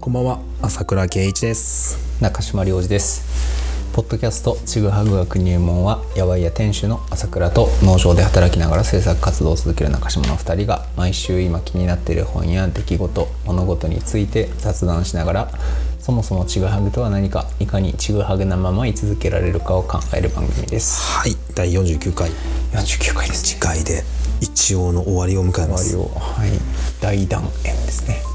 こんばんは朝倉圭一です。中島良二です。ポッドキャストちぐはぐ学入門はやばいや店主の朝倉と農場で働きながら制作活動を続ける中島の2人が毎週今気になっている本や出来事物事について雑談しながらそもそもちぐはぐとは何かいかにちぐはぐなまま居続けられるかを考える番組です。はい第49回。49回です次回で一応の終わりを迎えます。終わりをはい。大断円ですね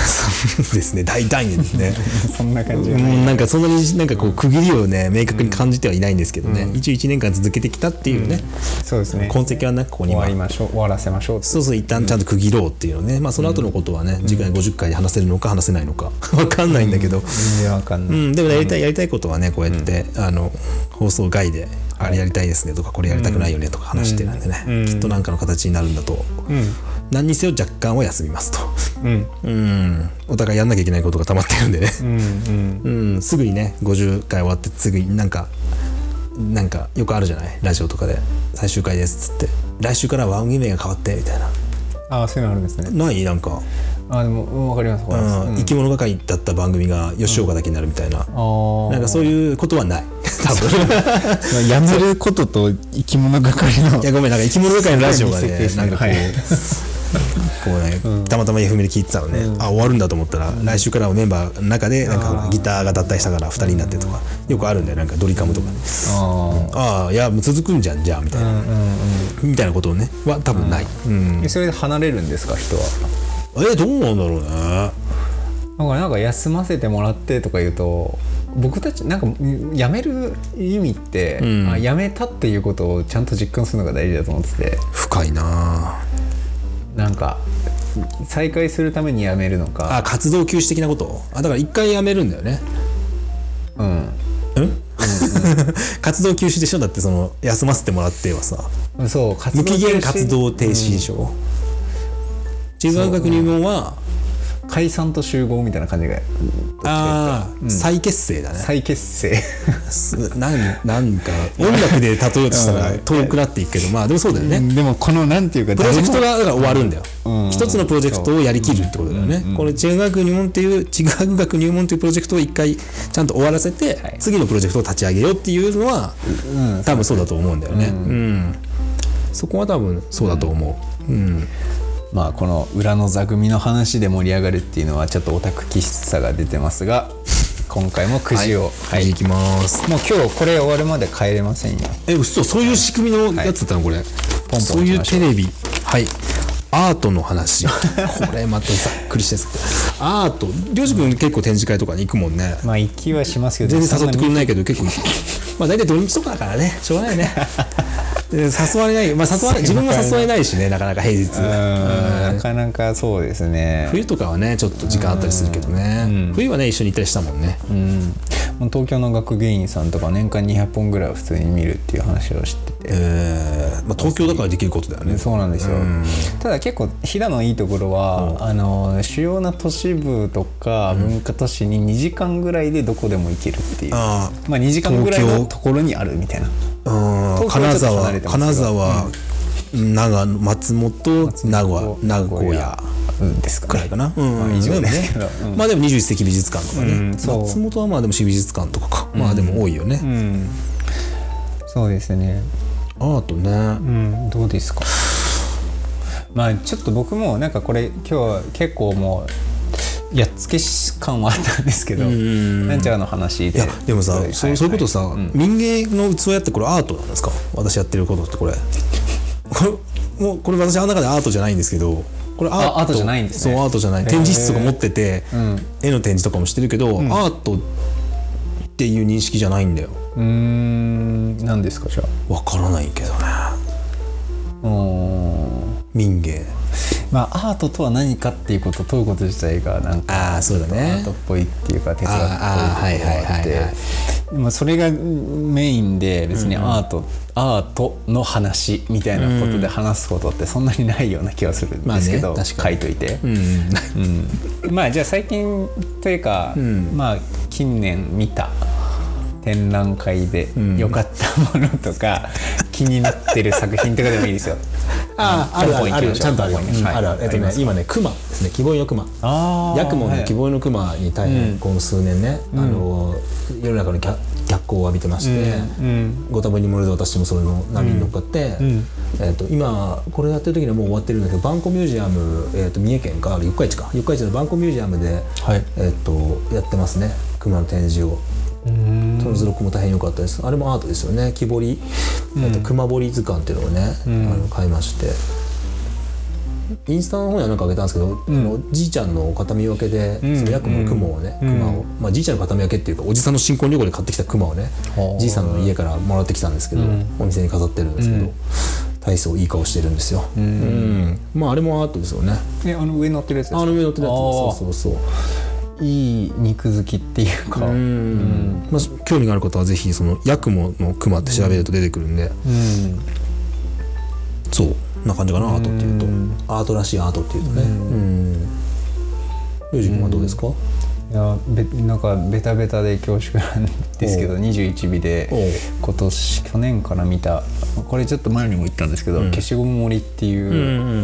そうですね。大団円ですね。そんな感じ。うんなんかそんなになんかこう区切りをね明確に感じてはいないんですけどね、一応1年間続けてきたっていうね、そうですね。痕跡はねここには。終わりましょう。終わらせましょうそうそう一旦ちゃんと区切ろうっていうのね、まあその後のことはね、次回50回で話せるのか話せないのか。わかんないんだけど、全然わかんない、うん、でもやりたいやりたいことはねこうやって、あの放送外であれやりたいですねとかこれやりたくないよねとか話してるんでね、きっと何かの形になるんだと、何にせよ若干は休みますと、うん。うん、お互いやんなきゃいけないことが溜まってるんでね、うんうん。うん、すぐにね50回終わってすぐになんかなんかよくあるじゃない？ラジオとかで「最終回です」っつって「来週からは番組名が変わって」みたいな。ああそういうのあるんですね。ない？なんか、あでもうんわかりますわかります、うん。生き物係だった番組が吉岡だけになるみたいな、ああなんかそういうことはない。多分。やめることと生き物係のいやごめん。なんか生き物係のラジオがねなんかこう、はいこうね、たまたま FM で聞いてたのね、あ終わるんだと思ったら、来週からはメンバーの中でなんかギターが脱退したから2人になってとか、よくあるんだよなんかドリカムとかね、あああいやもう続くんじゃんじゃあみたいな、みたいなことをねは多分ない、うん。あそれで離れるんですか人は？えどうなんだろうね。だからなんか休ませてもらってとか言うと僕たちなんかん辞める意味って、ん。あ辞めたっていうことをちゃんと実感するのが大事だと思ってて。深いななんか再開するために辞めるのか。あ活動休止的なこと？あだから一回やめるんだよね。うん。活動休止でしょ？だってその休ませてもらってはさ。そう。活無動期限活動停止でしょ、中学学入門は、解散と集合みたいな感じがああ、再結成だね。再結成。すなんなんか音楽で例えようとしたら遠くなっていくけどまあでもそうだよね、でもこのなんていうかプロジェクトが終わるんだよ、うん。一つのプロジェクトをやりきるってことだよね、この中学入門っていう中学学入門というプロジェクトを一回ちゃんと終わらせて、はい。次のプロジェクトを立ち上げようっていうのは、うん。多分そうだと思うんだよね。うん、そこは多分そうだと思う。うん、まあこの裏の座組の話で盛り上がるっていうのはちょっとオタク気質さが出てますが今回もくじをはい、い。きます。もう今日これ終わるまで帰れませんよ。え嘘そういう仕組みのやつだったのこれ、ポンそういうテレビ。はいアートの話。これまたざっくりしてるアート。りょうじ君結構展示会とかに行くもんね。まあ行きはしますけど全然誘ってくれるないけど結構まあ大体土日とかだからね。しょうがないね。で誘われない。まあ誘われ自分も誘えないしねなかなか平日。なかなかそうですね。冬とかはねちょっと時間あったりするけどね。冬はね一緒に行ったりしたもんね。うん。東京の学芸員さんとか年間200本ぐらいは普通に見るっていう話を知っててえーまあ、東京だからできることだよね。そうなんですよ、ただ結構飛騨のいいところは、あの主要な都市部とか文化都市に2時間ぐらいでどこでも行けるっていう。あまあ2時間ぐらいのところにあるみたいな。金沢金沢、長野松本名古屋名古屋うんですかね。くらいかな、うん。まあ以上ですけど、うん。まあでも21世紀美術館とかね、うん松本はまあでも市美術館とかか、まあでも多いよね、うん。そうですねアートね、うんどうですか？まあちょっと僕もなんかこれ今日は結構もうやっつけ感はあったんですけどなんちゃらの話で。いやでもさ、はいそうそういうことさ、はい民芸の器やってこれアートなんですか？私やってることってこれ。こ れもうこれ私の中でアートじゃないんですけどこれアート。じゃないんですね。そうアートじゃない。展示室とか持ってて、ん。絵の展示とかもしてるけど、アートっていう認識じゃないんだようーん何ですかじゃわからないけどね。あうーん。民芸まあアートとは何かっていうこと問うこと自体がなんかああそうだアーねトっぽいっていうか哲学っぽいところがってまあそれがメインで別にアート、アートの話みたいなことで話すことってそんなにないような気がするんですけど、まあね書いといて、うんうん。まあじゃあ最近というか、まあ近年見た展展覧会で良かったものとか、気になってる作品とかでもいいですよ。ああるある。あるちゃんとある、はいう。ん。あるある。えっとね今ね熊ですね。希望の熊。あヤクモはい。の希望の熊に大変この数年ね、あの世の中の脚脚光を浴びてまして、うん。ご多分に漏れず私もそれの波に乗っかって、ん。えっと今これやってる時にはもう終わってるんだけどバンコミュージアム、えっと三重県か四日市か。四日市のバンコミュージアムで、はい。えっとやってますね。熊の展示を。うん。その図録も大変良かったです。あれもアートですよね。木彫り、えっと熊彫り図鑑っていうのをね、あの買いまして。インスタの方には何かあげたんですけど、あのじいちゃんの形見分けで、そのヤクモの雲をね、熊を、まあ、じいちゃんの形見分けっていうかおじさんの新婚旅行で買ってきた熊をねはあ。じいさんの家からもらってきたんですけど、お店に飾ってるんですけど、大層いい顔してるんですよ、うん。まああれもアートですよね。えあの上に乗ってるやつですか？あの上乗ってるやつそうそうそういい肉好きっていうか。うん。まあ、興味がある方はぜひそのヤクモの熊って調べると出てくるんで、うん。そうな感じかなアートっていうと。アートらしいアートっていうとね。うん。ユージ君はどうですか、いやべなんかベタベタで恐縮なんですけどお21尾で今年去年から見たこれちょっと前にも言ったんですけど、消しゴム森っていう、う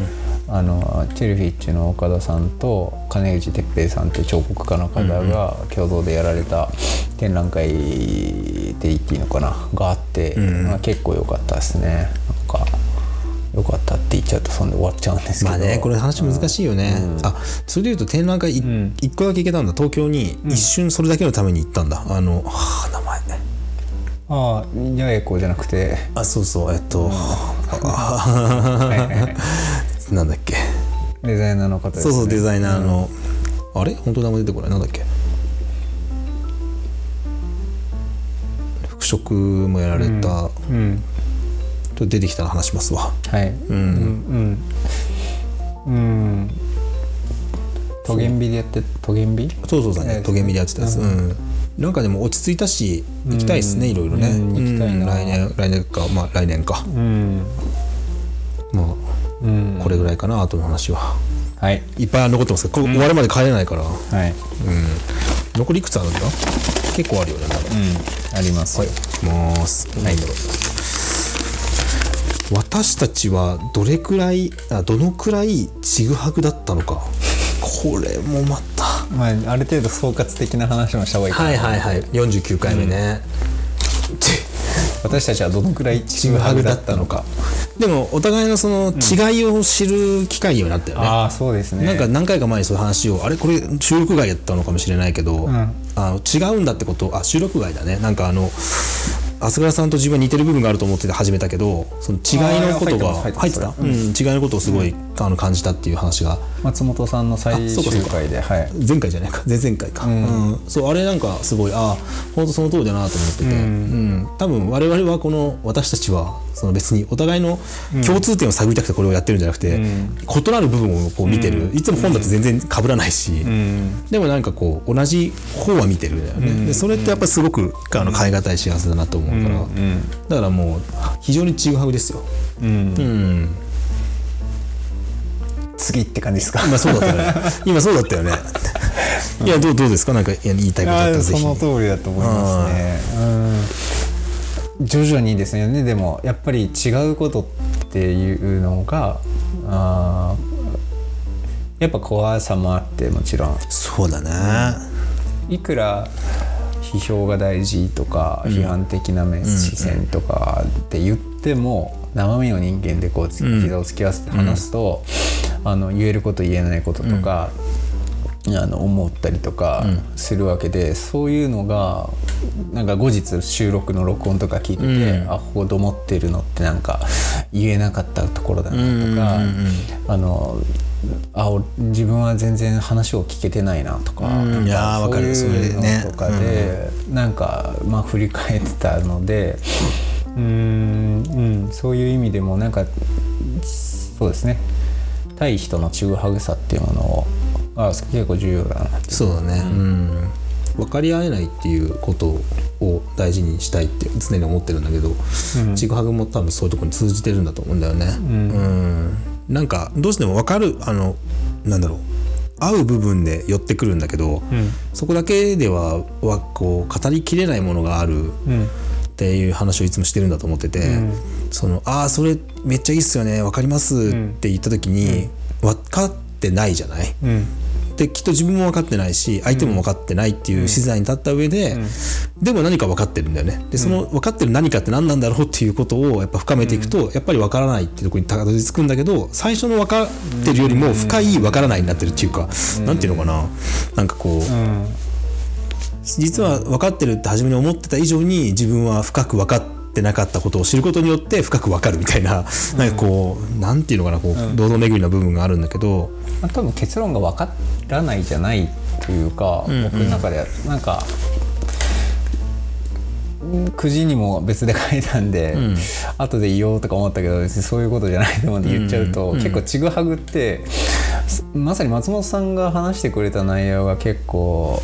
んあのチェルフィッチの岡田さんと金内哲平さんっていう彫刻家の方が共同でやられた展覧会って言っていいのかながあって、まあ、結構良かったですね。なんか良かったって言っちゃうとそんで終わっちゃうんですけど。まあねこれ話難しいよね、あそれでいうと展覧会い一個だけ行けたんだ。東京に一瞬それだけのために行ったんだ。あのはあ名前ね。ああ八重子じゃなくて。あそうそう。えっと、なんだっけ？デザイナーの方ですね。そうそうデザイナーの、あれ？本当名前出てこない。なんだっけ？服飾もやられた、うん。ちょっと出てきたら話しますわ。はい。うん。うんうん。トゲンビでやってトゲンビ？そうそうそうね、えートゲミでやってたやつ、うん。なんかでも落ち着いたし行きたいですね、いろいろね、うん行きたいな。うん来年来年か。まあ来年か。うん。まうん。あこれぐらいかな後の話は。はい。いっぱい残ってますけど、これ終わるまで帰れないから、うん、はい残りいくつあるんだ？結構あるよねまだうん。あります。はい、ます。なんだろう。私たちはどれくらい、あどのくらいちぐはぐだったのか。これもまた。まあある程度総括的な話もした方がいいかな。はいはいはい。49回目ね。ち私たちはどのくらいちぐはぐだったのか。でもお互いのその違いを知る機会にはなったよね。ああそうですね。なんか何回か前にそういう話をあれこれ収録外やったのかもしれないけど、ん。あの違うんだってことあ収録外だね。なんかあの朝倉さんと自分は似てる部分があると思ってて始めたけどその違いのことが入ってた、うん、違いのことをすごい、あの感じたっていう話が。松本さんの最終回ではい。前回じゃないか。前々回か、うん。そうあれなんかすごいあ本当その通りだなと思ってて、うん多分我々はこの私たちはその別にお互いの共通点を探りたくてこれをやってるんじゃなくて、異なる部分をこう見てる、いつも本だと全然被らないし、でもなんかこう同じ方は見てるんだよね、でそれってやっぱりすごくあの変え難い幸せだなと思うから、だからもう非常にちぐはぐですよ。うん。うん。次って感じですか？今そうだったよね。今そうだったよね。いやどうどうですか？なんか言いたいことあったらぜひ。その通りだと思いますね。うん、徐々にですよね。でもやっぱり違うことっていうのがあーやっぱ怖さもあってもちろん。そうだね。いくら批評が大事とか、批判的な目視線とかって言っても、生身の人間でこう膝を突き合わせて話すと、あの言えること言えないこととか、あの思ったりとかするわけで、そういうのがなんか後日収録の録音とか聞いてて、あここで思ってるのってなんか言えなかったところだなとか、あのあ俺自分は全然話を聞けてないなとか,、うん。いやーわかる。そういうのとかで、なんかまあ振り返ってたのでうーん、うん、そういう意味でもなんかそうですね。対人のちぐはぐさっていうものをあ結構重要だなそうだね。うん。分かり合えないっていうことを大事にしたいって常に思ってるんだけど、ちぐはぐも多分そういうところに通じてるんだと思うんだよね。うん。なんかどうしても分かるあのなんだろう。合う部分で寄ってくるんだけど、そこだけでははこう語りきれないものがあるっていう話をいつもしてるんだと思ってて、そのああそれめっちゃいいっすよね分かりますって言った時に、分かってないじゃない？できっと自分も分かってないし相手も分かってないっていう資材に立った上で、でも何か分かってるんだよね。でその分かってる何かって何なんだろうっていうことをやっぱ深めていくと、やっぱり分からないっていうところにたどり着くんだけど最初の分かってるよりも深い分からないになってるっていうか、なんていうのかな。なんかこう、実は分かってるって初めに思ってた以上に自分は深く分かってなかったことを知ることによって深く分かるみたいな、なんかこうなんていうのかなこう堂々巡りな部分があるんだけど、まあ、多分結論が分からないじゃないというか、僕の中では。なんか9時にも別で書いたんで、後で言おうとか思ったけど別にそういうことじゃないと思って言っちゃうと、結構ちぐはぐってまさに松本さんが話してくれた内容が結構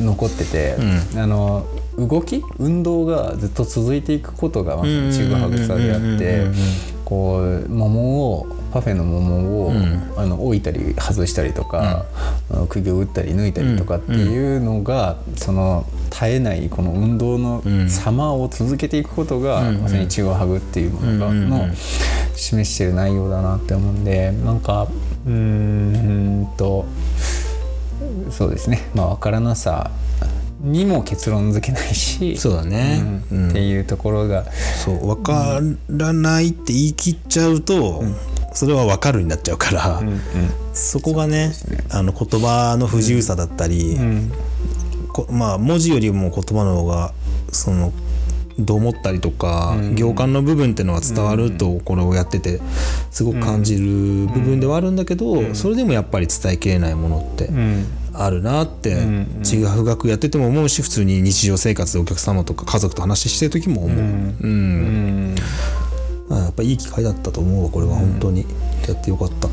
残ってて、あの動き運動がずっと続いていくことがまさにちぐはぐさであってこう桃をパフェの桃を、あの置いたり外したりとか、釘を打ったり抜いたりとかっていうのが、その絶えないこの運動の様を続けていくことが、まさにちぐはぐっていうものが、の示してる内容だなって思うんでなんかうーんとそうですね。まあ分からなさにも結論付けないしそうだね、うん。っていうところが。そう分からないって言い切っちゃうと、それは分かるになっちゃうから、そこがねあの言葉の不自由さだったり、こまあ文字よりも言葉の方がそのどう思ったりとか、行間の部分っていうのは伝わるとこれをやっててすごく感じる部分ではあるんだけど、それでもやっぱり伝えきれないものってあるなってちぐはぐ学やってても思うし普通に日常生活でお客様とか家族と話してる時も思う。うん。あやっぱいい機会だったと思うわこれは本当に、やってよかった。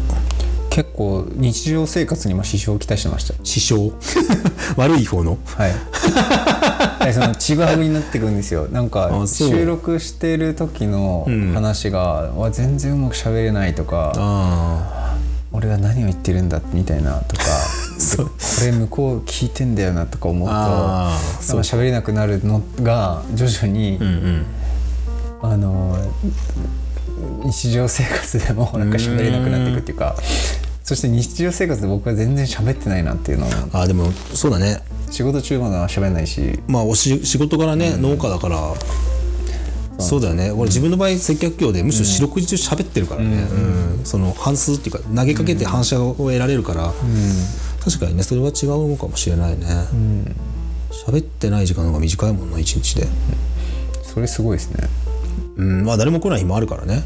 結構日常生活にも支障をきたしてました。師匠 悪い方の？はい。は いそのちぐはぐになってくるんですよ。なんか収録してる時の話が、わ全然うまく喋れないとかあ俺は何を言ってるんだみたいなとかそう。これ向こう聞いてんだよなとか思うとあーなんか喋れなくなるのが徐々に、あうんうん。あの日常生活でもなんか喋れなくなっていくっていうかそして日常生活で僕は全然喋ってないなっていうのをあでもそうだね。仕事中までは喋んないし。まあおし仕事からね、農家だからそうだよね。俺自分の場合接客業でむしろ四六時中喋ってるからね、うん。その半数っていうか投げかけて反射を得られるから、確かにねそれは違うのかもしれないね。喋、ってない時間の方が短いもんな一日で。それすごいですね。うんまあ誰も来ない日もあるからね。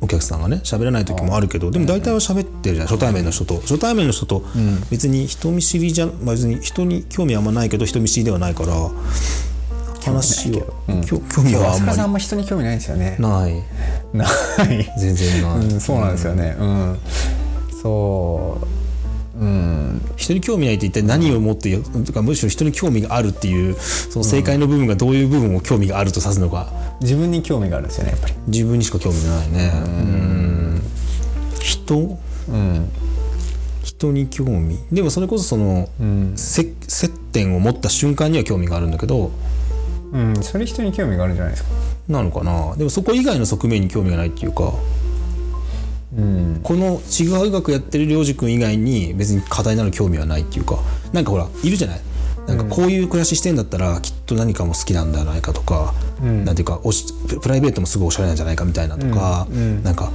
お客さんがね喋らない時もあるけどでも大体は喋ってるじゃん初対面の人と。初対面の人と別に人見知りじゃ、まあ、別に人に興味あんまないけど人見知りではないから話をきょ興味はあんまり。さんあんま人に興味ないんですよね。ない。ない。全然ない、うん、そうなんですよね。うん、そううん。人に興味ないって一体何を持ってとかむしろ人に興味があるっていうその正解の部分がどういう部分を興味があると指すのか。自分に興味があるんですよねやっぱり。自分にしか興味がないね。うん。人？うん。人に興味？でもそれこそその、せ接点を持った瞬間には興味があるんだけど。うん、それ人に興味があるんじゃないですか。なのかな？でもそこ以外の側面に興味がないっていうかうん。このちぐはぐ学やってる良二君以外に別に課題なる興味はないっていうかなんかほらいるじゃない？なんかこういう暮らししてんだったらきっと何かも好きなんじゃないかとか、なんていうかおしププライベートもすごいおしゃれなんじゃないかみたいなとか、なんか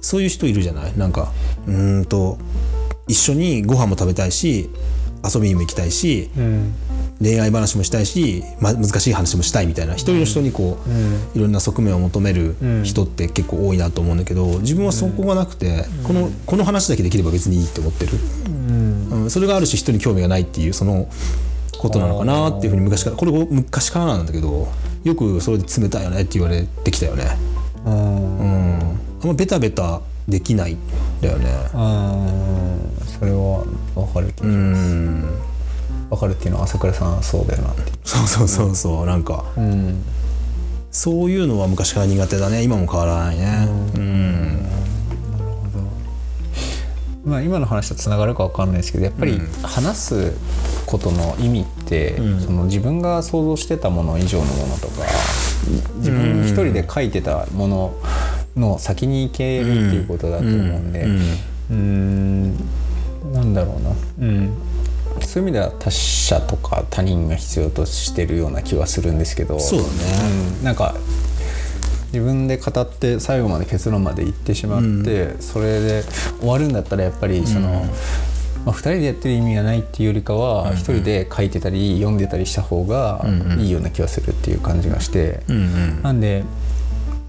そういう人いるじゃない？なんかうーんと一緒にご飯も食べたいし遊びにも行きたいし、うん恋愛話もしたいし、ま、難しい話もしたいみたいな一人の人にこう、いろんな側面を求める人って結構多いなと思うんだけど自分はそこがなくて、このこの話だけできれば別にいいって思ってる、うん。それがあるし人に興味がないっていうそのことなのかなっていうふうに昔からこれ昔からなんだけどよくそれで冷たいよねって言われてきたよね。うんうん、あんまベタベタできないんだよね。うん。それは分かる気がしうん分かるっていうのは朝倉さんはそうだよなってそうそうそうそう、なんか。うん。そういうのは昔から苦手だね。今も変わらないね。うん。まあ、今の話とつながるかわかんないですけどやっぱり話すことの意味って、その自分が想像してたもの以上のものとか自分一人で書いてたものの先に行けるっていうことだと思うんでうーんなんだろうな、うん、そういう意味では他者とか他人が必要としてるような気はするんですけどそうだね。うん。なんか自分で語って最後まで結論まで行ってしまって、それで終わるんだったらやっぱりその、まあ、2人でやってる意味がないっていうよりかは1人で書いてたり読んでたりした方がいいような気がするっていう感じがして、うんうん。なんで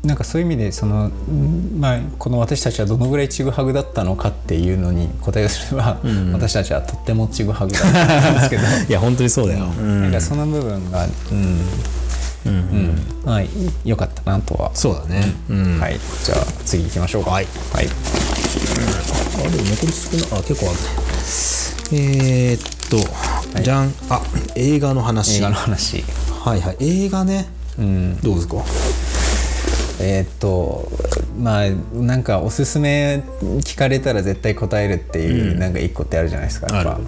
なんかそういう意味でその、んまあ、この私たちはどのぐらいちぐはぐだったのかっていうのに答えをすれば、私たちはとってもちぐはぐだったんですけど。いや本当にそうだよ、うんなん。かその部分が、うん、うん、まあ良かったなとは。そうだね、うん。はい、じゃあ次行きましょうか。はい、はい、あでも残り少ないあ結構あるね。えー、っと、じゃん。あ映画の話。映画の話。はいはい。映画ね。うん、どうですか？えーっとまあなんかおすすめ聞かれたら絶対答えるっていう、なんか一個ってあるじゃないですか。やっぱ。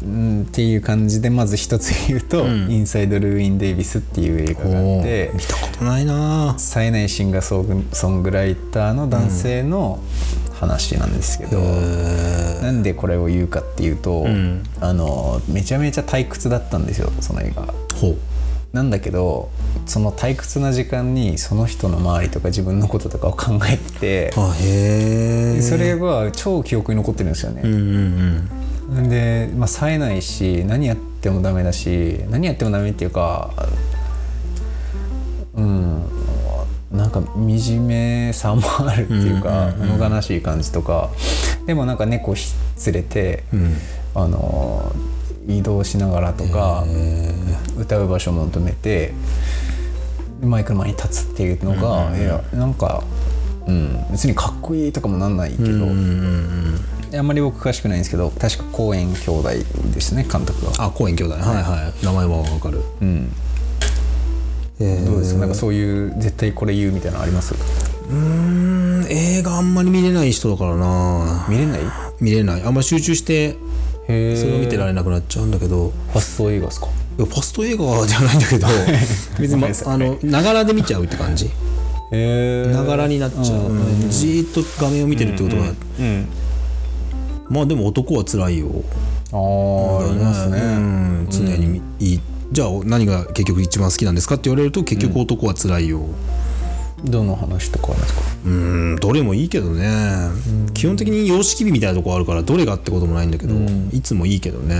うん、っていう感じでまず一つ言うと「インサイド・ルーイン・デイビス」っていう映画があって見たことないな。冴えないシンガーソングソングライターの男性の話なんですけど、なんでこれを言うかっていうと、あのめちゃめちゃ退屈だったんですよその映画。ほうなんだけどその退屈な時間にその人の周りとか自分のこととかを考えてあへえそれが超記憶に残ってるんですよね。うんうんで、まあ、冴えないし何やってもダメだし何やってもダメっていうかうんなんか惨めさもあるっていうか物悲しい感じとか。でもなんか猫ひ連れて、あの移動しながらとか歌う場所を求めてマイクの前に立つっていうのが、いやなんか、うん、別にかっこいいとかもなんないけど。うんあんまり僕詳しくないんですけど確か公園兄弟ですね監督は。あ公園兄弟。はいはい。名前はわかる。うん、えー。どうですか？なんかそういう絶対これ言うみたいなのあります？うーん映画あんまり見れない人だからな。見れない？見れない。あんまり集中してへそれを見てられなくなっちゃうんだけど。ファスト映画ですか？ファスト映画じゃないんだけど 別に、まあのながらで見ちゃうって感じ。へながらになっちゃう、うんじーっと画面を見てるってことは、うんまあでも男は辛いよ。ああありますね、うん、常にみいい。じゃあ何が結局一番好きなんですかって言われると結局男は辛いよどの話とかあるんですか？うんどれもいいけどね、基本的に様式美みたいなとこあるからどれがってこともないんだけど、いつもいいけどね、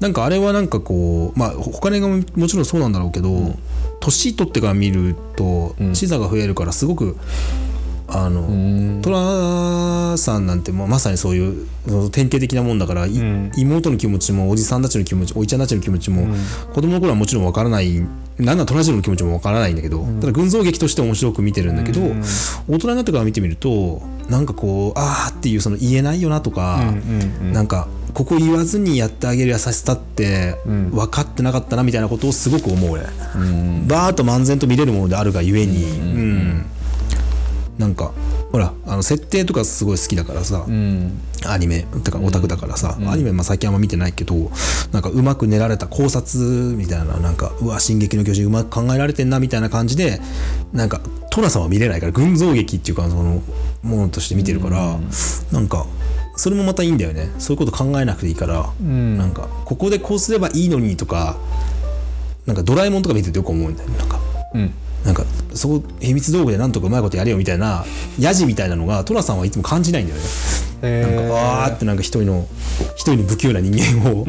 なんかあれはなんかこうまあ他の映画ももちろんそうなんだろうけど、年取ってから見ると視座が増えるからすごくあの、寅さんなんてもうまさにそういう典型的なもんだから、い妹の気持ちもおじさんたちの気持ちおいちゃんたちの気持ちも、子供の頃はもちろんわからないなんなら虎次郎の気持ちもわからないんだけど、ただ群像劇として面白く見てるんだけど、大人になってから見てみるとなんかこうあーっていうその言えないよなとか、なんかここ言わずにやってあげる優しさって分かってなかったなみたいなことをすごく思う俺、バーッと漫然と見れるものであるがゆえに、うんなんかほらあの設定とかすごい好きだからさ、うん。アニメとかオタクだからさ、アニメまあ最近あんま見てないけどなんかうまく練られた考察みたいななんかうわ「進撃の巨人」うまく考えられてんなみたいな感じでなんか寅さんは見れないから群像劇っていうかそのものとして見てるから、なんかそれもまたいいんだよね。そういうこと考えなくていいから、ん。なんかここでこうすればいいのにとかなんかドラえもんとか見ててよく思うんだよねなんか。うんなんかそこ秘密道具でなんとかうまいことやれよみたいなヤジみたいなのが寅さんはいつも感じないんだよね。へー。なんかわーってなんか一人の一人の不器用な人間を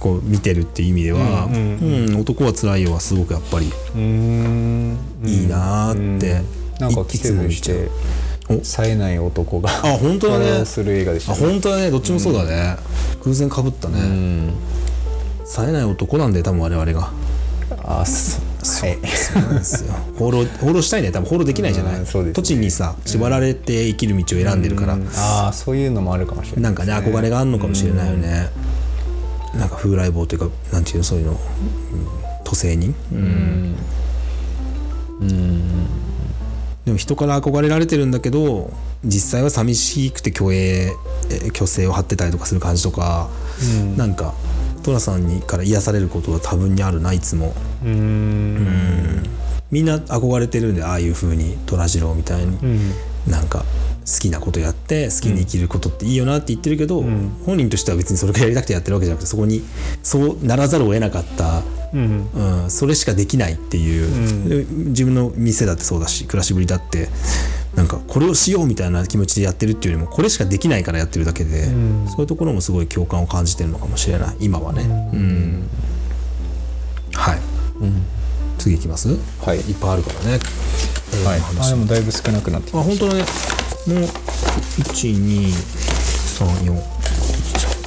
こう見てるっていう意味では、うん男は辛いよはすごくやっぱりうん。いいなーって、なんかい季節してお。冴えない男があ本当だね。する映画でしたあ本当だね。どっちもそうだね、偶然かぶったね、うん。冴えない男なんで多分我々が。あそはい。そうなんですよ。放浪放浪したいね。多分放浪できないじゃない、土地にさ縛られて生きる道を選んでるから、ああそういうのもあるかもしれない。なんかね憧れがあるのかもしれないよね、なんか風来坊というかなんていうのそういうの、うん。都政人、でも人から憧れられてるんだけど実際は寂しくて虚栄えー虚勢を張ってたりとかする感じとか、なんか寅さんにから癒されることは多分にあるないつもうーん。みんな憧れてるんでああいう風に寅次郎みたいに、うんなんか好きなことやって好きに生きることっていいよなって言ってるけど、本人としては別にそれがやりたくてやってるわけじゃなくてそこにそうならざるを得なかった、うん。うん、それしかできないっていう、で自分の店だってそうだし暮らしぶりだってなんかこれをしようみたいな気持ちでやってるっていうよりもこれしかできないからやってるだけで、そういうところもすごい共感を感じてるのかもしれない今はね。うん。はい、次いきます、はい。いっぱいあるからね。はい。あでもだいぶ少なくなってきあ本当だね。もう1234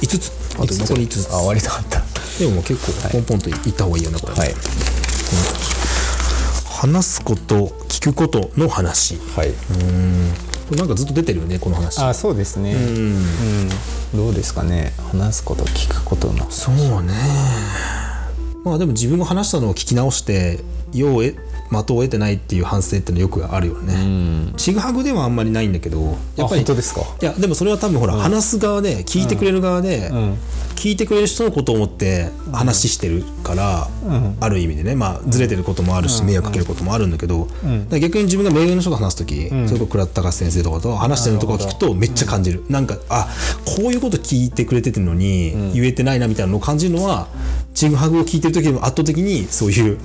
5つ。あと残り5つあ割とあった。でももう結構ポンポンといった方がいいよねこれ、はい。話すこと聞くことの話。はい。うん。これなんかずっと出てるよねこの話。あそうですね。うん。うん。どうですかね。話すこと聞くことの。そうねまあでも自分が話したのを聞き直してようえ的を得てないっていう反省ってのはよくあるようねん。ちぐはぐではあんまりないんだけどやっぱりあ本当ですか？いやでもそれは多分ほら、話す側で聞いてくれる側で、ん。聞いてくれる人のことを思って話してるから、ん。ある意味でね。まあずれてることもあるし、迷惑かけることもあるんだけど、逆に自分が目上の人と話す時、それこそ倉田隆先生とかと話してるところを聞くとめっちゃ感じる、なんかあこういうこと聞いてくれててるのに言えてないなみたいなのを感じるのはちぐはぐを聞いてる時も圧倒的にそういう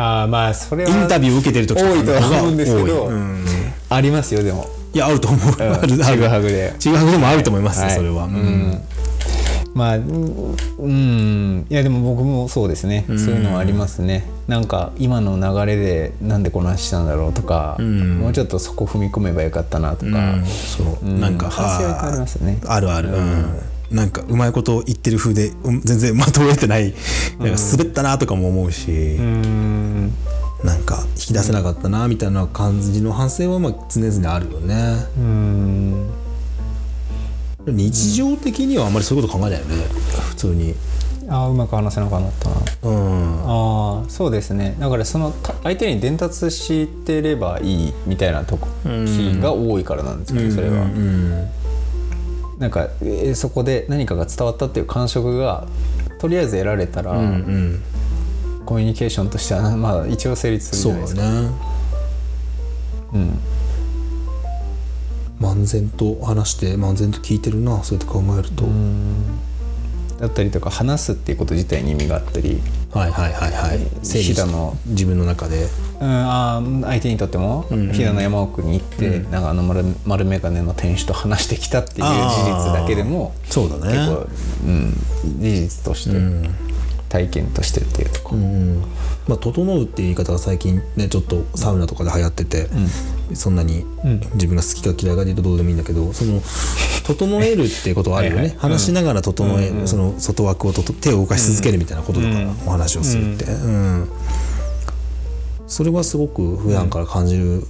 あーまあそれはインタビューを受けてる時とか多いとは思うんですけど。うん。ありますよでも。いやあると思う、あるあちるぐはぐでちぐはぐでもあると思いますよ、はい。それは、うん。まあうん。うんいやでも僕もそうですね、そういうのはありますね。なんか今の流れでなんでこの話したんだろうとか、ん。もうちょっとそこ踏み込めばよかったなとか、うん。そう、うん。なんか反省はありますね。あるある、うんなんかうまいこと言ってる風で、うん全然まとえてないなんか滑ったなとかも思うし、うん。なんか引き出せなかったなみたいな感じの反省はまあ常々あるよね。うん。日常的にはあんまりそういうこと考えないよね普通に。ああうまく話せなかったな。うん。ああそうですね。だからそのた相手に伝達してればいいみたいな時が多いからなんですけどそれは、うんなんか、えーそこで何かが伝わったっていう感触がとりあえず得られたら、うんうん。コミュニケーションとしては まあ一応成立するじそうゃないですか。だね。うん。漫然と話して漫然と聞いてるなそうやって考えると、だったりとか話すっていうこと自体に意味があったり、はいはいはいはい。整理し飛騨の自分の中でうん、あー相手にとっても飛騨の山奥に行って、なんかあの丸丸眼鏡の店主と話してきたっていう事実だけでもそうだね。結構、うん、事実として、体験としてっていうとこ、うんまあ、整うっていう言い方が最近ねちょっとサウナとかで流行ってて、そんなに自分が好きか嫌いかで言うとどうでもいいんだけどその整えるっていうことはあるよね。はいはい。話しながら整える、その外枠をとと手を動かし続けるみたいなこととかお話をするって、うんそれはすごく普段から感じる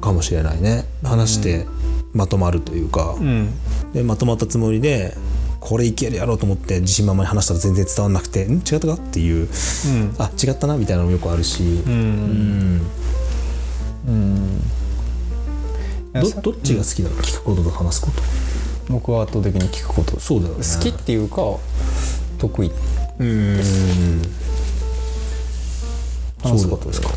かもしれないね。話してまとまるというか、うん。でまとまったつもりでこれいけるやろうと思って自信満々に話したら全然伝わんなくて「ん？違ったか?」っていう、あ違ったなみたいなのもよくあるし、うん。どどっちが好きなの、聞くことと話すこと。僕は圧倒的に聞くこと。そうだよね。好きっていうか得意うん話すことですか？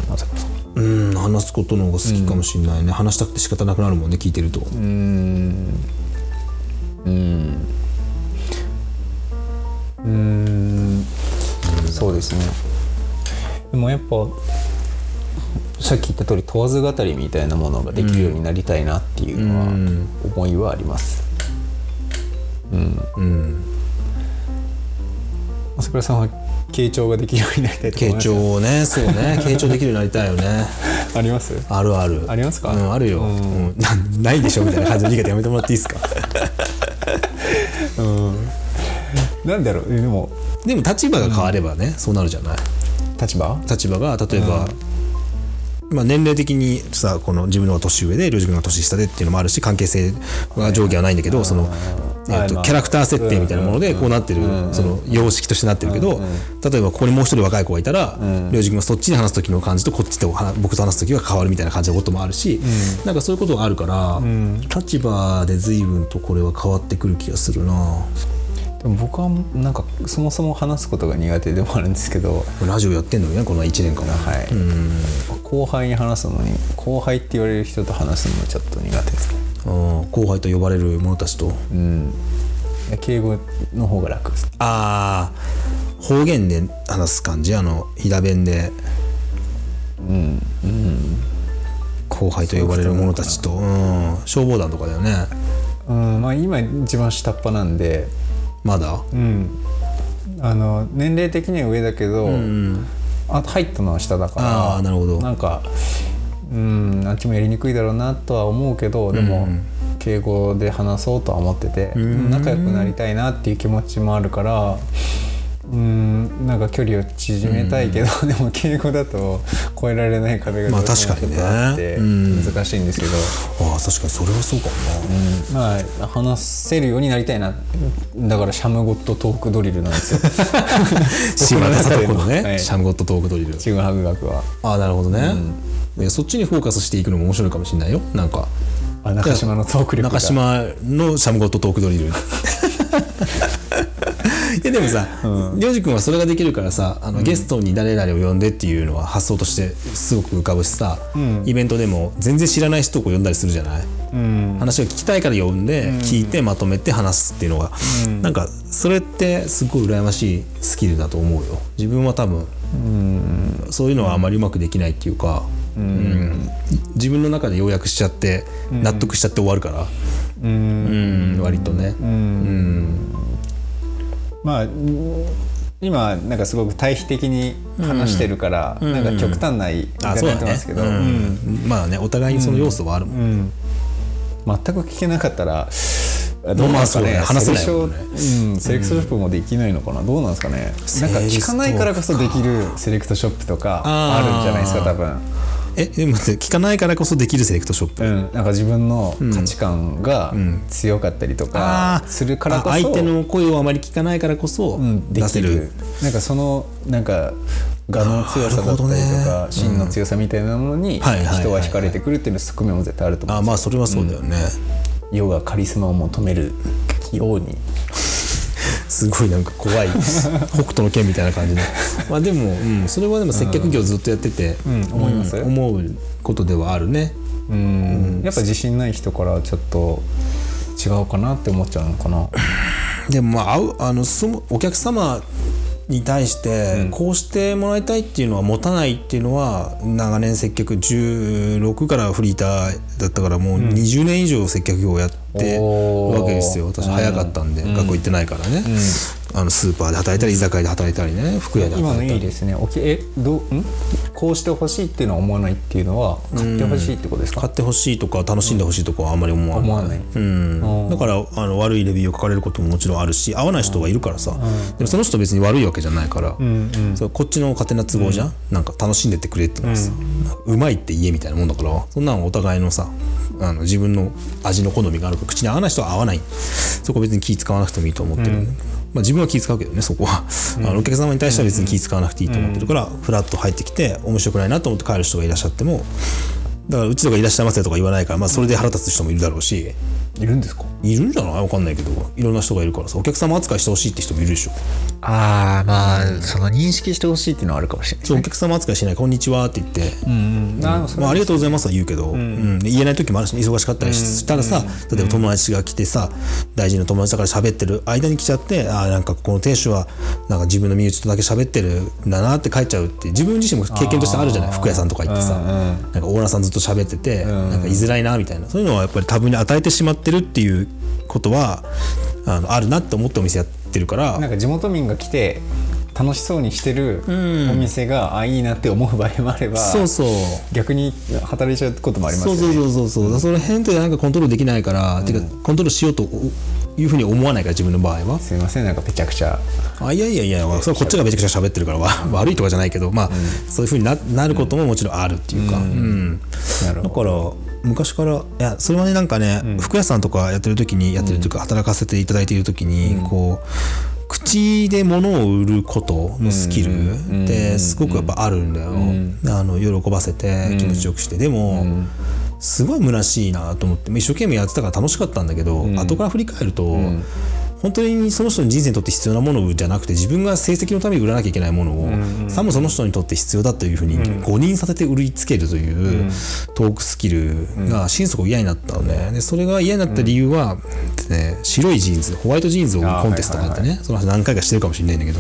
うん話すことの方が好きかもしれないね、話したくて仕方なくなるもんね聞いてると、うーん。うーん。うーん。そうですね。でもやっぱさっき言った通り問わず語りみたいなものができるようになりたいなっていうのはうん思いはあります。うん。うん、朝倉さんは傾聴ができるようになりたいと傾聴ねそうね傾聴できるようになりたいよね。あります？あるある。ありますか？うん、あるよ、うん。うん。な ないでしょみたいな感じの言い方やめてもらっていいですか？なんだろう？でも。でも立場が変わればね、そうなるじゃない？立場？立場が例えば、まあ、年齢的にさこの自分の年上で両親が年下でっていうのもあるし関係性は上下はないんだけどそのえーとまあキャラクター設定みたいなものでこうなってる、その様式としてなってるけど、例えばここにもう一人若い子がいたら、りょうじ君がそっちに話す時の感じとこっちと話僕と話す時が変わるみたいな感じのこともあるし、なんかそういうことがあるから、立場で随分とこれは変わってくる気がするなでも僕はなんかそもそも話すことが苦手でもあるんですけどラジオやってんのにねこの1年間。ははい後輩に話すのに後輩って言われる人と話すのもちょっと苦手ですね。うん後輩と呼ばれる者たちと。うん。敬語の方が楽です。ああ方言で話す感じ？あの飛騨弁で。後輩と呼ばれる者たちと、うん、消防団とかだよね。うん。まあ今一番下っ端なんでまだ？うん。あの年齢的には上だけど、あと入ったのは下だからあーなるほど。なんかうんあっちもやりにくいだろうなとは思うけどでも、敬語で話そうとは思ってて、でも仲良くなりたいなっていう気持ちもあるからうんなんか距離を縮めたいけど、でも敬語だと越えられない壁がまあどうしても確かにね。ちょっとあってうん。難しいんですけど。ああ確かにそれはそうかもな、まあ話せるようになりたいな。だからシャムゴットトークドリルなんですよ。島田聡子のね、はい。シャムゴットトークドリル。ちぐはぐ学は。ああなるほどね、いやそっちにフォーカスしていくのも面白いかもしれないよ。なんか。あ中島のトーク力が。中島のシャムゴットトークドリル いやでもさりょうじ君はそれができるからさあの、ゲストに誰々を呼んでっていうのは発想としてすごく浮かぶしさ、イベントでも全然知らない人を呼んだりするじゃない、話を聞きたいから呼んで、聞いてまとめて話すっていうのが、なんかそれってすごい羨ましいスキルだと思うよ。自分は多分、そういうのはあまりうまくできないっていうか、うん。自分の中で要約しちゃって納得しちゃって終わるから、うん。割とね、まあうん今なんかすごく対比的に話してるから、なんか極端な言い方やってますけど、うん。まあねお互いにその要素はあるもん、全く聞けなかったらどうなんですかね、まあそうね。話せないセレもんね。うん、セレクトショップもできないのかな、どうなんですかね？なんか聞かないからこそできるセレクトショップとかあるんじゃないですか多分え待って聞かないからこそできるセレクトショップ、うん、なんか自分の価値観が強かったりとかするからこそ、あ相手の声をあまり聞かないからこそうんで出せる、なんかそのなんか我の強さだったりとか芯の強さみたいなものに人は惹かれてくるっていう側面も絶対あると思うあまあそれはそうだよね、世がカリスマを求めるようにすごいなんか怖い 北斗の拳みたいな感じでまあでも、うん、それはでも接客業ずっとやってて、思います。うん思うことではあるね。うんやっぱ自信ない人からちょっと違うかなって思っちゃうのかな。でもまあ会うあのそのお客様に対してこうしてもらいたいっていうのは持たないっていうのは長年接客16からフリーターだったからもう20年以上接客業をやってるわけですよ。私早かったんで、学校行ってないからね、あのスーパーで働いたり居酒屋で働いたりね服屋で今の働いたり。いいですね。おきえどうん？こうしてほしいっていうのは思わないっていうのは買ってほしいってことですか？買ってほしいとか楽しんでほしいとかはあんまり思わない,、思わない。うん、だからあの悪いレビューを書かれることももちろんあるし合わない人がいるからさ、でもその人別に悪いわけじゃないから、そうこっちの勝手な都合じゃん、なんか楽しんでってくれってのはさ、うまいって言えみたいなもんだからそんなのお互いのさあの自分の味の好みがあるから口に合わない人は合わない。そこ別に気使わなくてもいいと思ってるんで、まあ、自分は気使うけどねそこは、あのお客様に対しては別に気使わなくていいと思ってるから、フラッと入ってきて面白くないなと思って帰る人がいらっしゃってもだからうちとかいらっしゃいませとか言わないから、まあ、それで腹立つ人もいるだろうし。いるんですか？いるんじゃない？わかんないけど。いろんな人がいるからさ。お客様扱いしてほしいって人もいるでしょ。ああまあその認識してほしいっていうのはあるかもしれない。そうお客様扱いしない「こんにちは」って言って。まあ、ありがとうございますは言うけど、うん。言えない時もあるし忙しかったりしたらさ、例えば友達が来てさ大事な友達だから喋ってる。間に来ちゃってあーなんかここの店主はなんか自分の身内とだけ喋ってるんだなって帰っちゃうって自分自身も経験としてあるじゃない？服屋さんとか行ってさ、なんかオーナーさんずっと喋ってて、なんか居づらいなみたいな。そういうのはやっぱり多分に与えてしまってるっていうことはあのあるなって思ってお店やってるから。なんか地元民が来て楽しそうにしてるお店が、あいいなって思う場合もあればそうそう。逆に働いちゃうこともありますよね。そうそうそうそう。その辺ってなんかコントロールできないから、てかコントロールしようというふうに思わないから自分の場合は。すいませんなんかめちゃくちゃ。あいやいやいやそこっちがめちゃくちゃ喋ってるからわ 悪いとかじゃないけどまあ、そういうふうにななることももちろんあるっていうか、うん。なるほだから昔からいやそれはねなんかね、服屋さんとかやってる時にやってるというか、働かせていただいている時に、こう口で物を売ることのスキルってすごくやっぱあるんだよ、あの喜ばせて気持ちよくして、でも、すごい虚しいなと思って一生懸命やってたから楽しかったんだけど、後から振り返ると、本当にその人の人生にとって必要なものじゃなくて自分が成績のために売らなきゃいけないものを、さもその人にとって必要だというふうに誤認させて売りつけるというトークスキルが心底嫌になったのね。でそれが嫌になった理由は、ね、白いジーンズホワイトジーンズをコンテストがあってね、その話何回かしてるかもしれないんだけど、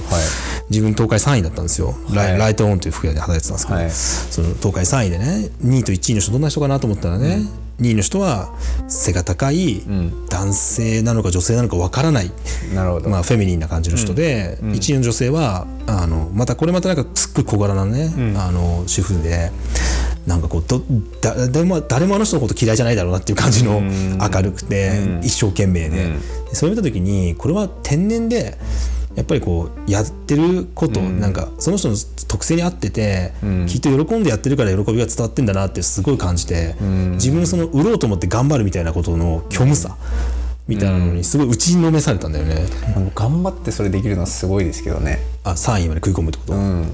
自分東海3位だったんですよ、ライライトオンという服屋で働いてたんですけど、その東海3位でね2位と1位の人どんな人かなと思ったらね、2位の人は背が高い男性なのか女性なのかわからない、なるほど。まあ、フェミニンな感じの人で、1位の女性はあのまたこれまたなんかすっごい小柄なね、あの主婦でなんかこうどだ誰も誰もあの人のこと嫌いじゃないだろうなっていう感じの明るくて、一生懸命で、それを見た時にこれは天然でやっぱりこうやってること、なんかその人の特性に合ってて、きっと喜んでやってるから喜びが伝わってんだなってすごい感じて、自分その売ろうと思って頑張るみたいなことの虚無さみたいなのにすごい打ちのめされたんだよね。頑張ってそれできるのはすごいですけどね。あ3位まで食い込むってこと、うん。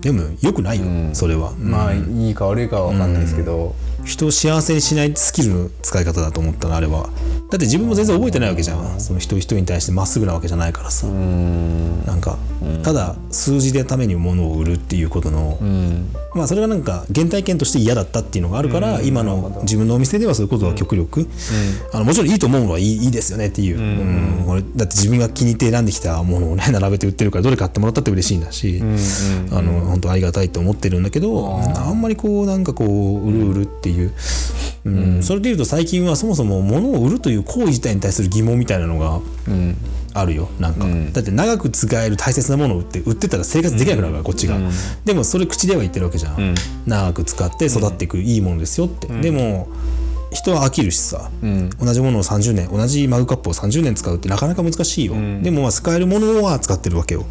でもよくないよ、それは、まあいいか悪いかは分かんないですけど、人を幸せにしないスキルの使い方だと思ったなあれは。だって自分も全然覚えてないわけじゃん。その一人一人に対してまっすぐなわけじゃないからさ。なんかただ数字でために物を売るっていうことのまあそれがなんか原体験として嫌だったっていうのがあるから今の自分のお店ではそういうことは極力あのもちろんいいと思うのはいいいいですよねっていう。うん。これだって自分が気に入って選んできたものをね並べて売ってるからどれ買ってもらったって嬉しいんだしあの本当ありがたいと思ってるんだけどあんまりこうなんかこう売る売るっていうう。ん、それでいうと最近はそもそも物を売るという行為自体に対する疑問みたいなのがあるよ。なんか、だって長く使える大切なものを売って売ってたら生活できなくなるから、こっちが、でもそれ口では言ってるわけじゃん、長く使って育っていくいいものですよって、でも人は飽きるしさ、同じものを30年同じマグカップを30年使うってなかなか難しいよ、でもまあ使えるものは使ってるわけよ。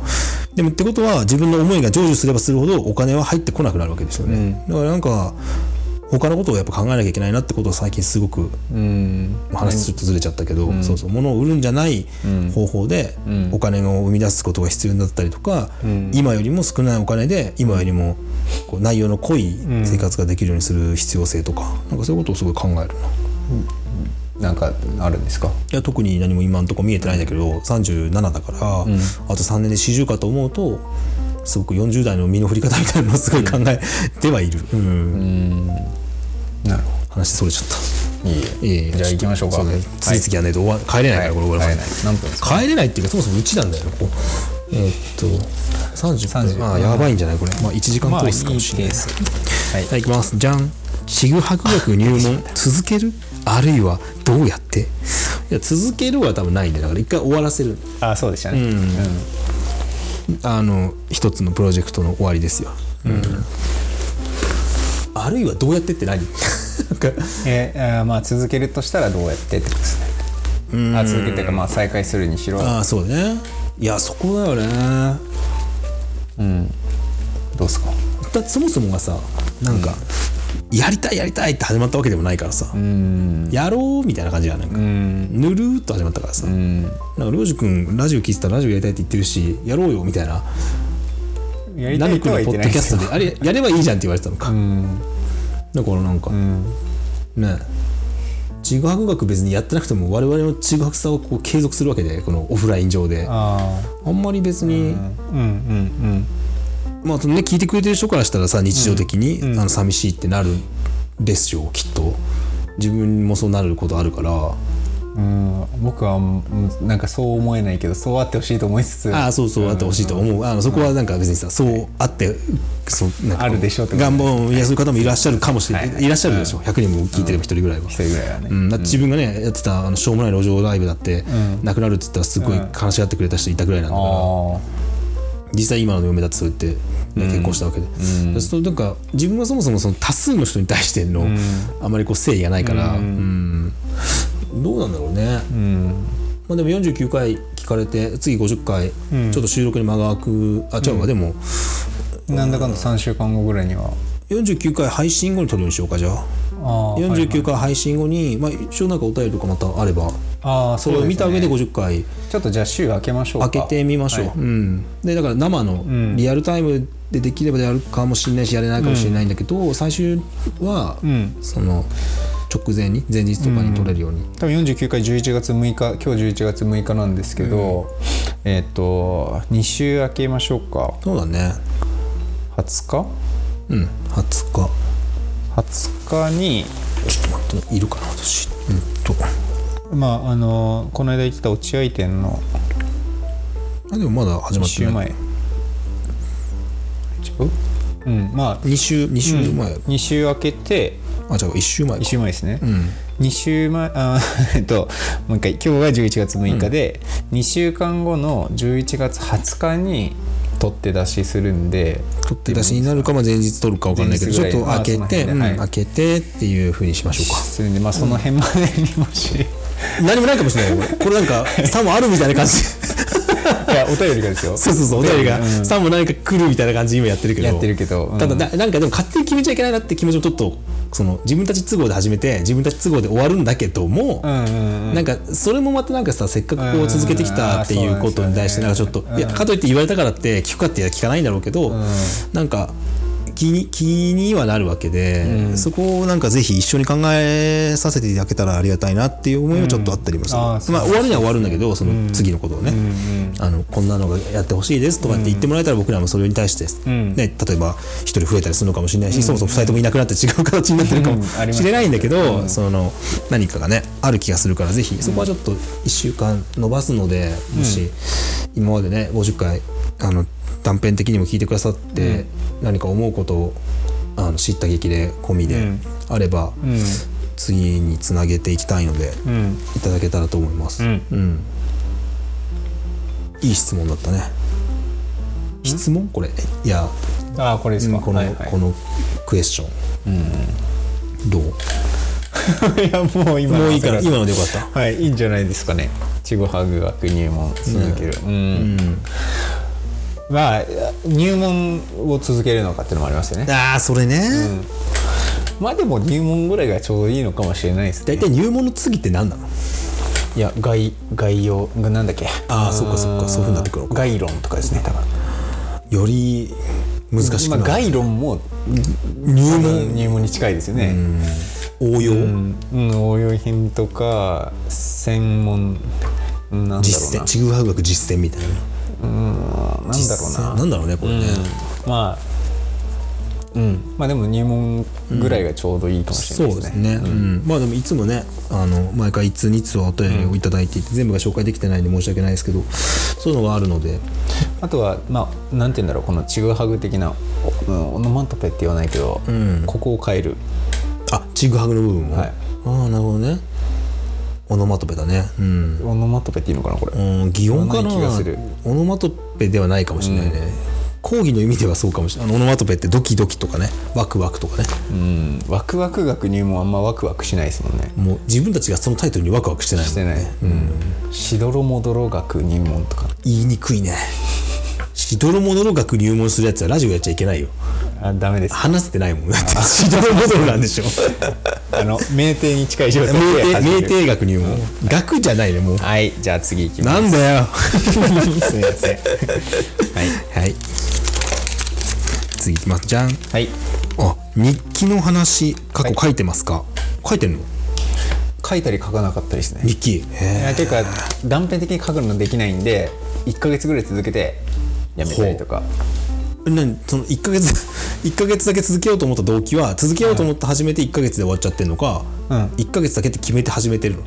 でもってことは自分の思いが成就すればするほどお金は入ってこなくなるわけですよね、だからなんか他のことをやっぱ考えなきゃいけないなってことを最近すごく、話ちょっとずれちゃったけど、そうそう物を売るんじゃない方法でお金を生み出すことが必要だったりとか、今よりも少ないお金で今よりもこう内容の濃い生活ができるようにする必要性とか、なんかそういうことをすごい考えるな。なんかあるんですか？いや特に何も今のところ見えてないんだけど37だから、あと3年で40かと思うとすごく40代の身の振り方みたいなのをすごい考えてはいる。うん。なるほ話それちゃった。どいいえいいじゃあ行きましょうか。そうね。次々やねと終わ帰れないからこれ俺帰れない。帰れないっていうかそもそもうちなんだよ。えーっと30分。ああやばいんじゃない？これ。まあ1時間コースかもしれない、はいはい、いきます。じゃん。ちぐはぐ学入門。続ける？あるいはどうやって？いや続けるは多分ないんでだから一回終わらせる。あそうでしたね。うんあの一つのプロジェクトの終わりですよ、あるいはどうやってって何？えーまあ続けるとしたらどうやってってことですね。あ続けてかまあ再開するにしろ。ああそうね。いやそこだよね。どうですか？だそもそもがさなんか、やりたいやりたいって始まったわけでもないからさ、やろうみたいな感じやなんか、ぬるーっと始まったからさ、なんか涼く君ラジオ聞いてたらラジオやりたいって言ってるしやろうよみたいな。やりたいとは言ってのポッドキャスないで。あれやればいいじゃんって言われてたのか、だからなんか、ねちぐはぐ学別にやってなくても我々のちぐはぐさをこう継続するわけでこのオフライン上で。ああんまり別に、あうん。うんまあそのね聞いてくれてる人からしたらさ日常的に、あの寂しいってなるでしょうきっと。自分もそうなることあるから。うん。うん僕はうんなんかそう思えないけどそうあってほしいと思いつつ。ああそうそうあってほしいと思う、あのそこはなんか別にさそうあってそうなんかこあるでしょうって願望いやそういう方もいらっしゃるかもしれない、はいい、らっしゃるでしょ。う100人も聞いてれば1人ぐらいは。一人ぐらいはね、うん、だって自分がねやってたあのしょうもない路上ライブだって、なくなるって言ったらすごい話し合ってくれた人いたぐらいなんだから、あ実際今の嫁だってそう言って、ね結婚したわけで、そうするとなんか自分はそもそもその多数の人に対しての、あまりこう誠意がないから、うん。どうなんだろうね、あうん。まあ、でも49回聞かれて次50回、ちょっと収録に間が空く。あ違うわ、でも。なんだかんだ3週間後ぐらいには49回配信後に撮るようにしようかじゃあ。あー49回配信後に、まあ、一応なんかお便りとかまたあれば。あーそれを見た上でそうすね50回。ちょっとじゃあ週開けましょうか。開けてみましょう、はい。うん、でだから生のん。リアルタイムでできればやるかもしれないしやれないかもしれないんだけど、最終は、ん。その直前に前日とかに撮れるように、多分49回11月6日今日11月6日なんですけど、えっ、と2週開けましょうか。そうだね。20日？うん。20日。20日にちょっと待っているかな私。うんと。まああのこの間言ってた落合店のあでもまだ始2まってない。週前。違う？うんまあ2週2週前、2週開けてあ違う1週前か。1週前ですね、うん。2週前あ えっともう一回。今日が11月6日で、2週間後の11月20日に取って出しするんで。取って出しになるかまあ前日取るかわかんないけどちょっと開けて、まあうん開けてっていうふうにしましょうか。するんでまあその辺までにもし、い 何もないかもしれないよ。これなんかさもあるみたいな感じやお便りがですよ。そうそうそうお便りがうん。さも何か来るみたいな感じで今やってるけど。やってるけど、うん。ただななんかでも勝手に決めちゃいけないなって気持ちもちょっとその自分たち都合で始めて自分たち都合で終わるんだけども、うんうんうん。なんかそれもまたなんかさせっかくこう続けてきたっていうことに対してなんかちょっとうんいやかといって言われたからって聞くかって聞かないんだろうけど、なんか気に気にはなるわけで、そこをなんかぜひ一緒に考えさせていただけたらありがたいなっていう思いはちょっとあったりもする、うん。あーそうまあ終わるには終わるんだけどその次のことをね、あのこんなのがやってほしいですとかって言ってもらえたら僕らもそれに対して、ん。ね、例えば一人増えたりするのかもしれないし、そもそも二人ともいなくなって違う形になってるかもしれないんだけど、その何かがねある気がするからぜひそこはちょっと1週間伸ばすのでもし今までね50回あの断片的にも聞いてくださって、何か思うことをあの知った激励込みでうん。あれば、うん。次につなげていきたいので、うん。いただけたらと思います。うん。うん。いい質問だったね。質問？これ。いやああこれですか、この、はいはい。このクエスチョン、どう？いやもう今もういいから今のでよかった。はいいいんじゃないですかね。ちぐはぐ学入門続ける。うん、まあ入門を続けるのかっていうのもありますよね。ああそれね、まあでも入門ぐらいがちょうどいいのかもしれないですね。大体入門の次って何なの？いや概概要がなんだっけ？あーそっかそっかそういうふうになってくる概論とかですね。だからより難しくまあ、なる、概論も入門？入門に近いですよね。応用、うん、うん、応用編とか専門なんだろうな。実践？ちぐはぐ学実践みたいなうんなんだろうな。なんだろうねこれね、うん。まあうん。まあでも入門ぐらいがちょうどいいかもしそうでれないですね,、すね、うん。まあでもいつもねあの毎回1通2通はお便りをいただいていて、全部が紹介できてないんで申し訳ないですけどそういうのがあるので。あとはまあなんて言うんだろうこのちぐはぐ的なオノマトペって言わないけど、ん。ここを変える。あちぐはぐの部分も、はい。ああなるほどねオノマトペだね。うん。オノマトペっていうのかなこれ、うん、擬音かな？オノマトペではないかもしれないね、講義の意味ではそうかもしれない。オノマトペってドキドキとかね。ワクワクとかね。うん。ワクワク学入門あんまワクワクしないですもんね。もう自分たちがそのタイトルにワクワクしてないもんしてない、うん、しどろもどろ学入門とか。言いにくいねしどろもどろ学入門するやつはラジオやっちゃいけないよ。あダメです。話せてないもん。だってしどろもどろなんでしょ。あの名店に近い状態で名始める。店名店学入門。学じゃないねもう。はいじゃあ次いきます。なんだよ。すみません。はい。はい。次いきます。じゃん。はい。あ日記の話過去書いてますか、書いてるの？書いたり書かなかったりですね日記。いへやていうか断片的に書くのできないんで1か月ぐらい続けてやめたりとか。え何？その1か月 一ヶ月だけ続けようと思った動機は続けようと思って始めて1か月で終わっちゃってるのか、うん。1か月だけって決めて始めてるの？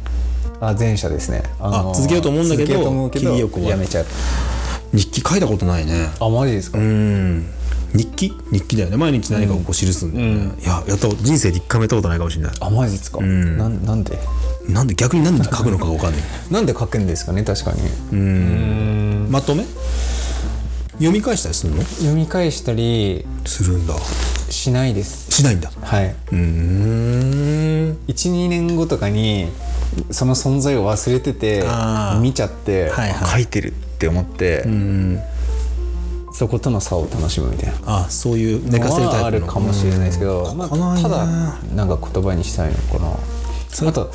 あ前者ですね。あのあ続けようと思うんだけど切りよくやめちゃう。日記書いたことないね。あマジですか、うん。日記？日記だよね。毎日何かをこう記すんだよね、いややった人生で一回もやったことないかもしれない。あマジですか、なんなんで？なんで？逆に何で書くのかが分かんない。なんで書くんですかね？確かに。まとめ？読み返したりするの？読み返したりするんだ。しないです。しないんだ。はい。うーん。12年後とかにその存在を忘れてて見ちゃって、はいはい。あ書いてるって思って、そことの差を楽しむみたいな。あそういう寝かせるタイプの。あるかもしれないですけど、まあただなんか言葉にしたいのかな。あと、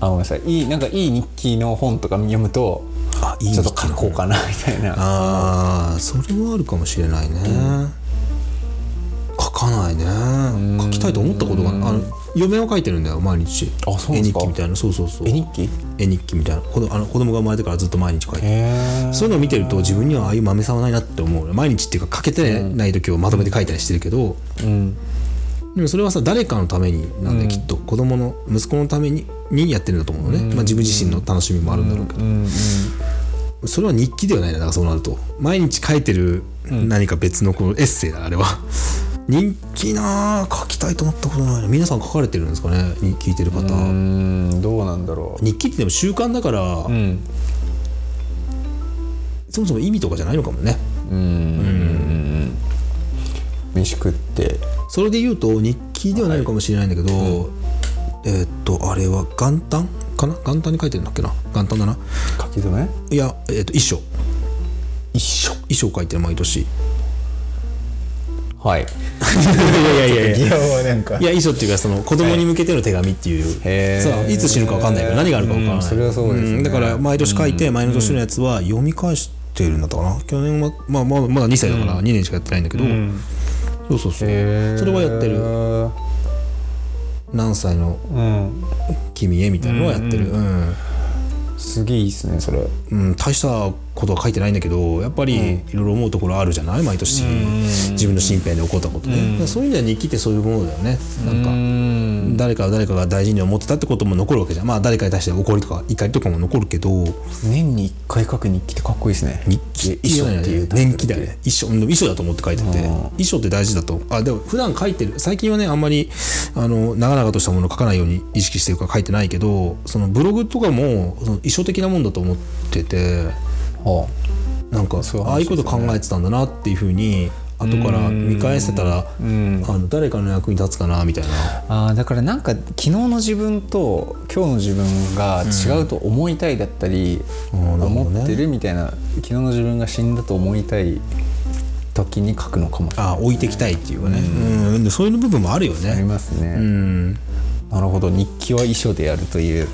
あごめんなさい。いいなんかいい日記の本とか読むとあいいちょっと書こうかなみたいな。ああそれはあるかもしれないね、書かないね。書きたいと思ったことがないあの嫁は書いてるんだよ毎日。あそうなんですか。絵日記みたいな。そうそうそう。絵日記？絵日記みたいな。子供あの子供が生まれてからずっと毎日書いてそういうのを見てると自分にはああいう豆さはないなって思う毎日っていうか書けてない時をまとめて書いたりしてるけど、えうんでもそれはさ誰かのためになんだよ、きっと。子供の息子のためににやってるんだと思うのね、まあ、自分自身の楽しみもあるんだろうけど、うんうんそれは日記ではないなだからそうなると。毎日書いてる何か別のこのエッセイだあれは。日記なあ書きたいと思ったことないな。皆さん書かれてるんですかねに聞いてる方、うんどうなんだろ日記ってでも習慣だから、ううん。そもそも意味とかじゃないのかもね。うん飯食って。それで言うと日記ではないのかもしれないんだけど、えーっとあれは元旦かな？元旦に書いてるんだっけな？元旦だな。書き初め？いやえーっと一章一緒衣装書いてる毎年。いはい。やいやいやいや。はなんか。いや遺書っていうかその子供に向けての手紙っていう、へーさいつ死ぬか分かんないから何があるか分からない、うんそれはそうですね。んだから毎年書いて前の年のやつは読み返してるんだったかな？去年は、まあ、まあまだ2歳だから2年しかやってないんだけど、そうそうそう。それはやってる。何歳のうん。君へみたいなのはやってる。うん、すげえいいっすねそれ。うん。大したことは書いてないんだけどやっぱりいろいろ思うところあるじゃない？毎年。自分の身辺で起こったことね、そういう意味では日記ってそういうものだよね。なんかうん。誰かが誰かが大事に思ってたってことも残るわけじゃん。まあ誰かに対して怒りとか怒りとかも残るけど。年に一回書く日記ってかっこいいですね。日記衣装ってい年記だよね。衣装うん衣装だと思って書いてて。衣装って大事だとあでも普段書いてる。最近はねあんまりあの長々としたものを書かないように意識してるから書いてないけどそのブログとかもその衣装的なもんだと思っててはなんかそういう話ああいうこと考えてたんだなっていうふうに後から見返せたらあの誰かの役に立つかなみたいな。あだからなんか昨日の自分と今日の自分が違うと思いたいだったり、うん。思ってるみたいな昨日の自分が死んだと思いたい時に書くのかも。しれないあ置いてきたいっていうかね。うん。でそういう部分もあるよありねますね、うんなるほど。日記は衣装でやるという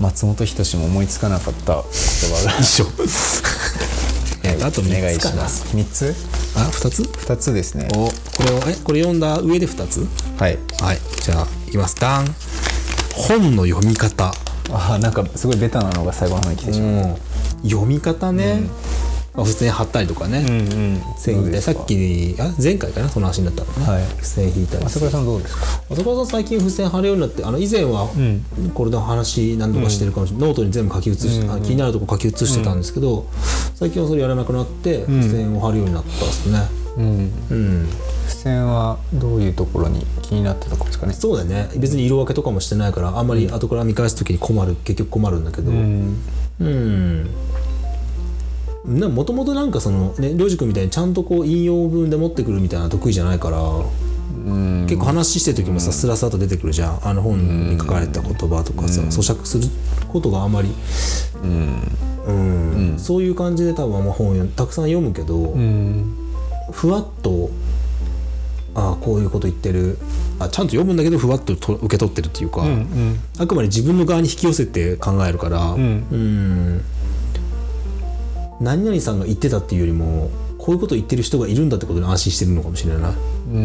松本人志も思いつかなかった言葉が。一緒 えっとあとお願3 つかな。いします3つ？あ二つ？2つですね。おこれをえこれ読んだ上で2つ？はい。はい。じゃあいきます。ダン。本の読み方。あーなんかすごいベタなのが最後の方に来てしまう、もう読み方ね、まあ、付箋貼ったりとかね、うん線引いたりさっきあ前回かな？その話になったのね、はい。付箋引いたり朝倉さんどうですか？朝倉さん最近付箋貼るようになってあの以前はこれの話何度かしてるかもしれない、ノートに全部書き写し、あ気になるとこ書き写してたんですけど、最近はそれやらなくなって付箋を貼るようになったんですね。うん。うん、付箋はどういうところに気になってたかですかね？そうだよね。別に色分けとかもしてないからあんまり後から見返す時に困る結局困るんだけど。うん。うんもともとなんかそのねりょうじ君みたいにちゃんとこう引用文で持ってくるみたいなの得意じゃないからうん。結構話してる時もさスラスラと出てくるじゃん。あの本に書かれた言葉とかさ咀嚼することがあんまり。うん。そういう感じで多分本をたくさん読むけどうん。ふわっとああこういうこと言ってる。あちゃんと読むんだけどふわっとと受け取ってるっていうか、うんあくまで自分の側に引き寄せて考えるから、ん。うん何々さんが言ってたっていうよりもこういうこと言ってる人がいるんだってことに安心してるのかもしれない、うん。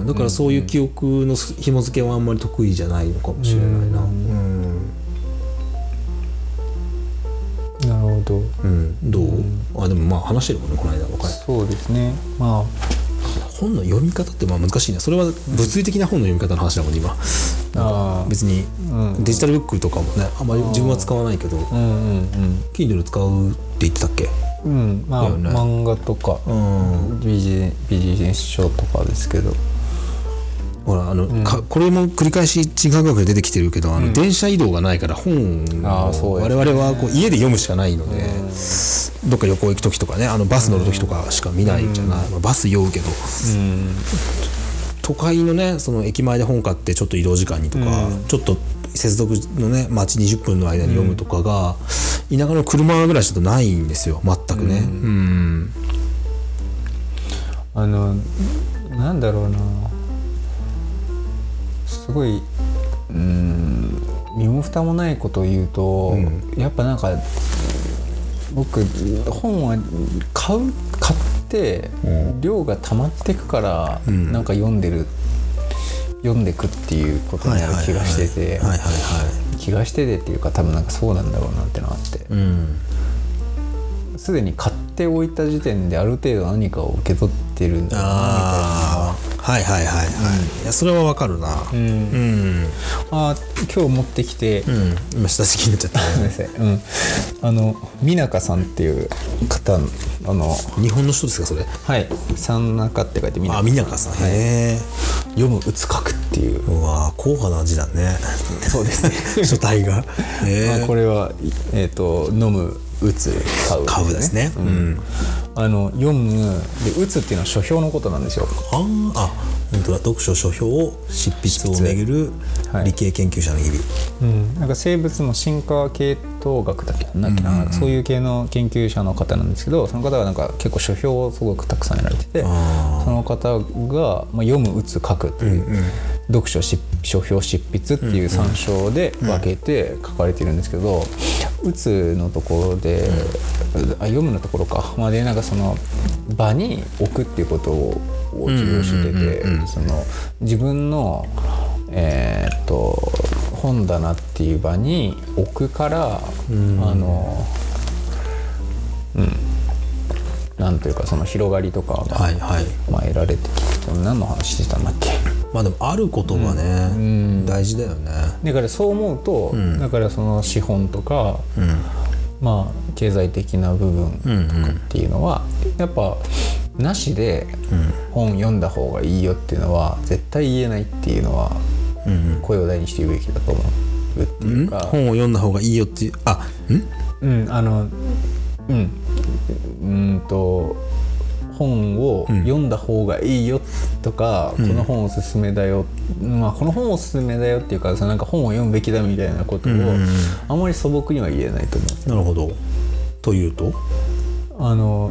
うん、だからそういう記憶の紐付けはあんまり得意じゃないのかもしれないな。うん、なるほど。うん。どう、あでもまあ話してるもんねこの間若い。そうですね。まあ本の読み方ってまあ難しいね。それは物理的な本の読み方の話だもんね今あ別にデジタルブックとかもねあんまり自分は使わないけどあうんうん。Kindle 使うって言ってたっけ？うん。うんまあ、ね。漫画とか、うん。ビジビジネス書とかですけどほらあの、かこれも繰り返し地学学で出てきてるけどあの、電車移動がないから本を我々はこう家で読むしかないので、どっか旅行行く時とかねあのバス乗る時とかしか見ないじゃない、まあバス酔うけど。うん。都会のねその駅前で本買ってちょっと移動時間にとか、ちょっと接続のね待ち20分の間に読むとかが、田舎の車ぐらいちょっとないんですよ。全くね。うん、あのなんだろうなすごいうん身も蓋もないことを言うと、やっぱなんか僕本は買う買って量が溜まってくから、ん。なんか読んでる読んでくっていうことになる気がしてて気がしててっていうか多分なんかそうなんだろうなってのがあって。うんすでに買っておいた時点である程度何かを受け取ってるんだみたいなは。いはいはいはい、いやそれはわかるな。うん。うん。あー今日持ってきて、うん。今下敷きになっちゃった。うん、あの美中さんっていう方あの日本の人ですかそれ？はい。三中って書いて美あ中みなかさん。へえ読む打つ書くっていう。うわ硬派な字だね。そうですね。書体が。へ まあ、えこれは、えー、と飲む打つ買う。買うですね。うん。あの読む。で打つっていうのは書評のことなんですよ。あーあ本当だ。読書書評執筆をめぐるはい。理系研究者の日々、うん、なんか生物の進化系統学だっけなんだっけな、そういう系の研究者の方なんですけどその方がなんか結構書評をすごくたくさんやられててその方が、まあ、読む打つ書くっていう、読書執書評執筆っていう参照で分けて書かれているんですけど、打つのところで、あ読むのところか、まあ、でなんかその場に置くっていうことを授業してて、その自分のえーっと本棚っていう場に置くから、あのうん。なんというかその広がりとかが、はいはい。まあ、得られてきて何の話してたんだっけ？まあでもあることがね、大事だよね。だからそう思うと、だからその資本とか、まあ経済的な部分とかっていうのは、やっぱなしで本読んだ方がいいよっていうのは絶対言えないっていうのは、声を大にして言うべきだと思うっていうか、本を読んだ方がいいよっていうあん？うん、あのうん。うんと本を読んだ方がいいよとか、この本おすすめだよ、まあ、この本おすすめだよっていうかそのなんか本を読むべきだみたいなことを、あんまり素朴には言えないと思うんですよ。なるほど。というと？あの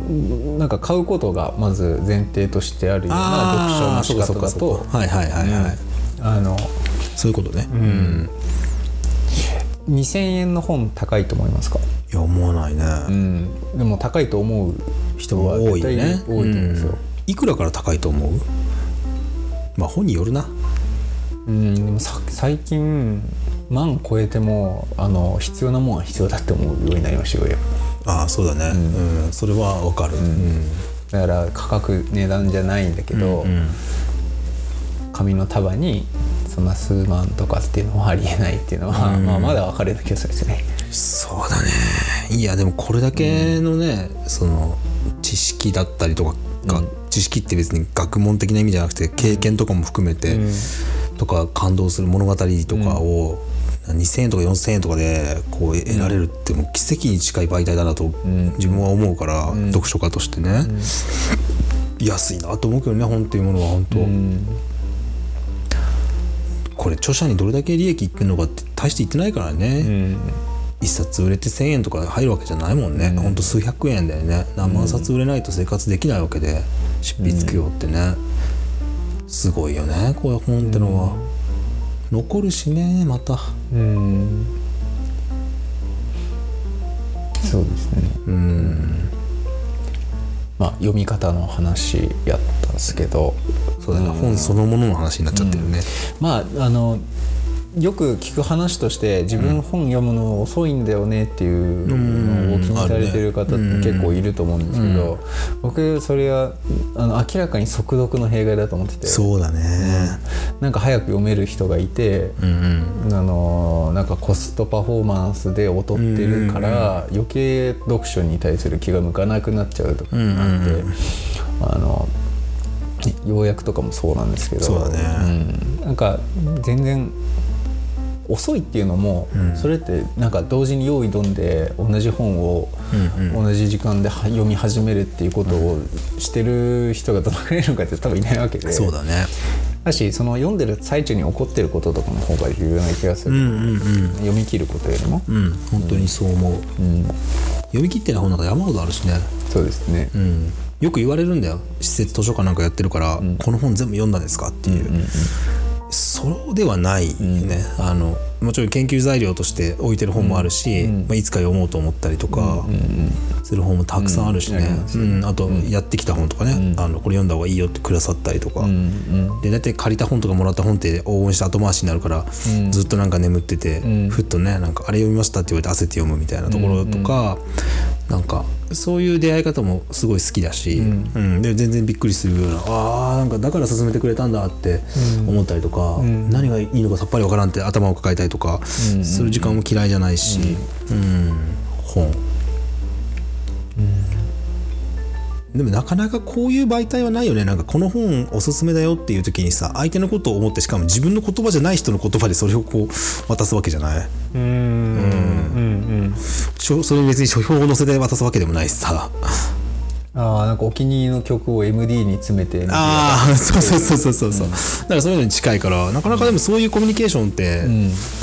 なんか買うことがまず前提としてあるような読書の仕方だと。はいはいはいはい、あのそういうことね。うん。2000円の本高いと思いますか、いや思わないね、うん、でも高いと思う人は多いよね。多いと思う。ん。ですよ、うん。いくらから高いと思う？まあ本によるな。うん、でもさ最近万超えてもあの必要なもんは必要だって思うようになりましたよああそうだね。うん、それはわかる。うん。だから価格値段じゃないんだけど、紙の束にそんな数万とかっていうのはありえないっていうのは、まあ、まだ分かるような気がするんですよね。そうだね。いやでもこれだけのね、その知識だったりとかが、知識って別に学問的な意味じゃなくて経験とかも含めて、とか感動する物語とかを、2,000円とか4,000円とかでこう得られるってもう奇跡に近い媒体だなと自分は思うから、読書家としてね、安いなと思うけどね本っていうものは本当、これ著者にどれだけ利益いってるのかって大して言ってないからね、一冊売れて1,000円とか入るわけじゃないもんね、ほん。と数百円だよね。何万冊売れないと生活できないわけで。執筆供養ってね、すごいよねこういう本ってのは、残るしねまた。うん。そうですね。うん。まあ読み方の話やったんですけど。そうだね、本そのものの話になっちゃってるね、まああのよく聞く話として自分本読むの遅いんだよねっていうのを気にされてる方って結構いると思うんですけど、僕それはあの明らかに速読の弊害だと思ってて。そうだね。なんか早く読める人がいて、うんうん。あのなんかコストパフォーマンスで劣ってるから余計読書に対する気が向かなくなっちゃうとかなって、あの要約とかもそうなんですけど。そうだね。うん。なんか全然遅いっていうのも、それってなんか同時に用意どんで同じ本を同じ時間では読み始めるっていうことをしてる人がどのくらいいるのかって多分いないわけで。そうだね。だしその読んでる最中に起こってることとかの方が重要な気がする、読み切ることよりも、うん本当にそう思う、読み切ってない本なんか山ほどあるしね。そうですね、うん、読よく言われるんだよ。施設図書館なんかやってるから、この本全部読んだんですかっていう、そうではないね、あのもちろん研究材料として置いてる本もあるし、まあ、いつか読もうと思ったりとかする本もたくさんあるしね、うん。あとやってきた本とかね、あのこれ読んだ方がいいよってくださったりとか、で大体借りた本とかもらった本って黄金して後回しになるから、ずっとなんか眠ってて、ふっとねなんかあれ読みましたって言われて焦って読むみたいなところとか、なんかそういう出会い方もすごい好きだし、うん。で全然びっくりするようなあーなんかだから勧めてくれたんだって思ったりとか、何がいいのかさっぱりわからんって頭を抱えたりとかする時間も嫌いじゃないし、うん。本。でもなかなかこういう媒体はないよね。なんかこの本おすすめだよっていう時にさ相手のことを思ってしかも自分の言葉じゃない人の言葉でそれをこう渡すわけじゃない？うん。うんうんそれに別に書評を載せて渡すわけでもないしさああなんかお気に入りの曲を MD に詰めてああそうそうそうそうそうそう、だからそういうのに近いからなかなかでもそういうコミュニケーションって、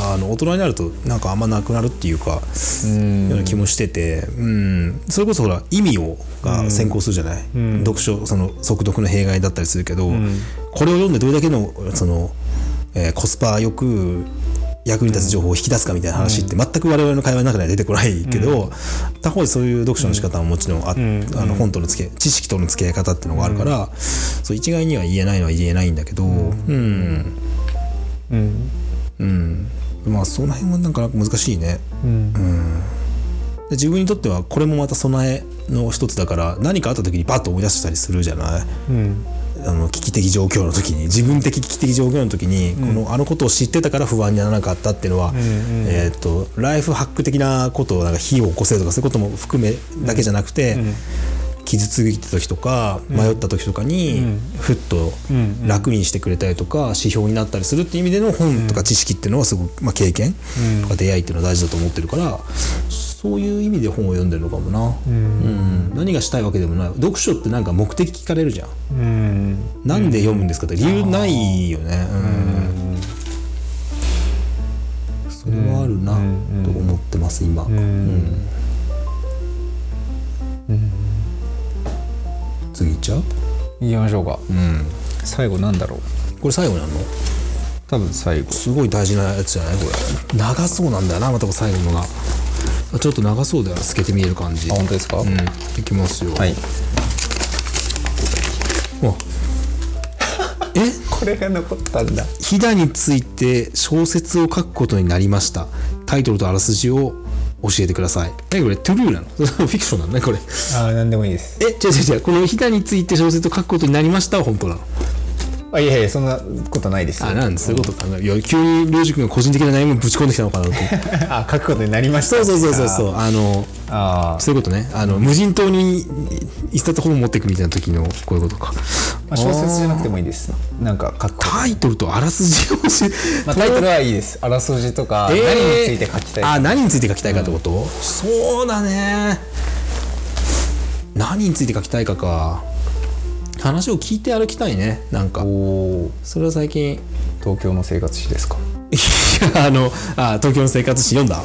あの大人になるとなんかあんまなくなるっていうか、うん。ような気もしてて、うん、それこそほら意味をが先行するじゃない、読書その速読の弊害だったりするけど、これを読んでどれだけのその、えーコスパよく役に立つ情報を引き出すかみたいな話って全く我々の会話の中では出てこないけど、他方でそういう読書の仕方ももちろんあ、あの本との付き合い知識との付き合い方っていうのがあるから、そう一概には言えないのは言えないんだけど、うん。うん。うん、まあその辺はなんか難しいね。うん。で自分にとってはこれもまた備えの一つだから何かあった時にパッと思い出したりするじゃない？うんあの危機的状況の時に自分的危機的状況の時に、このあのことを知ってたから不安にならなかったっていうのは、えー、とライフハック的なことをなんか火を起こせるとかそういうことも含めだけじゃなくて、傷ついた時とか迷った時とかに、ふっと楽にしてくれたりとか指標になったりするっていう意味での本とか知識っていうのはすごく、まあ、経験とか出会いっていうのは大事だと思ってるから、そういう意味で本を読んでるのかもな、うん何がしたいわけでもない読書ってなんか目的聞かれるじゃん。うんなんで読むんですかって理由ないよね。うんそれはあるなと思ってます今。うん次いっちゃう？行きましょうかうん。最後なんだろうこれ最後になるの？多分最後すごい大事なやつじゃない？これ。長そうなんだよなまた最後のが。あちょっと長そうだよ。透けて見える感じ。あ本当ですか、うん。いきますよ。はい。わ。え？これが残ったんだ。飛騨について小説を書くことになりました。タイトルとあらすじを教えてください。えこれ？トゥルーなの？フィクションなのねこれ。ああ何でもいいです。え違う違う違う。この飛騨について小説を書くことになりましたは本当なの？あいやいやそんなことないですよ。あなんでそういうこと考える。いや急にリョウジ君が個人的な悩みをぶち込んできたのかなと。あ書くことになりました。そうそうそうそう。そうあのあそういうことね。あの無人島に一冊本持っていくみたいな時のこういうことか。あ、まあ、小説じゃなくてもいいです。なんか書く。タイトルとあらすじを教え まあ、タイトルはいいです。あらすじとか、えー。何について書きたいか。あ何について書きたいかってこと、そうだね。何について書きたいかか話を聞いて歩きたいねなんか。それは最近い東京の生活史ですか？やあのあ東京の生活史読んだ？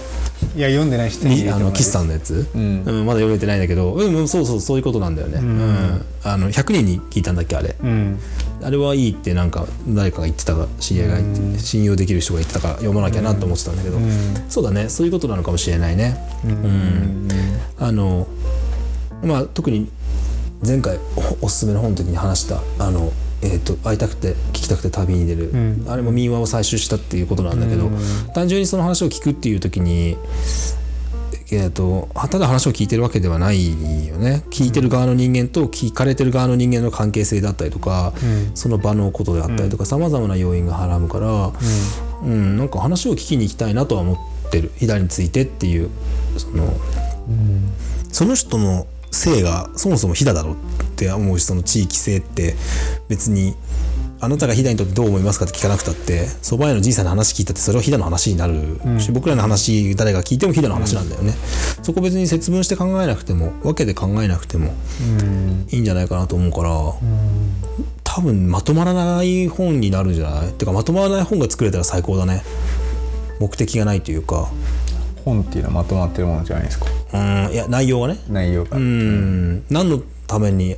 いや読んでないしあの岸さんのやつ、うん。まだ読めてないんだけどうんうんそうそうそういうことなんだよね、うん。あの100人に聞いたんだっけあれ、うん。あれはいいってなんか誰かが言ってたか知り合いが信用できる人が言ってたから読まなきゃなと思ってたんだけど、そうだねそういうことなのかもしれないね。うん、あのまあ特に前回おおすすめの本の時に話したあのえー、と会いたくて聞きたくて旅に出る、あれも民話を採集したっていうことなんだけど、単純にその話を聞くっていう時にえー、とただ話を聞いてるわけではないよね。聞いてる側の人間と聞かれてる側の人間の関係性だったりとか、その場のことであったりとかさまざまな要因がはらむから、うん。なんか話を聞きに行きたいなとは思ってる。左についてっていうその、その人の性がそもそも飛騨だろうって思うしその地域性って別にあなたが飛騨にとってどう思いますかって聞かなくたってそば屋のじいさんの話聞いたってそれは飛騨の話になる。し、僕らの話誰が聞いても飛騨の話なんだよね、そこ別に節分して考えなくても分けて考えなくてもいいんじゃないかなと思うから、多分まとまらない本になるんじゃない？てかまとまらない本が作れたら最高だね。目的がないというか本っていうのはまとまってるものじゃないですか。うんいや内容がね。内容が、うん。何のために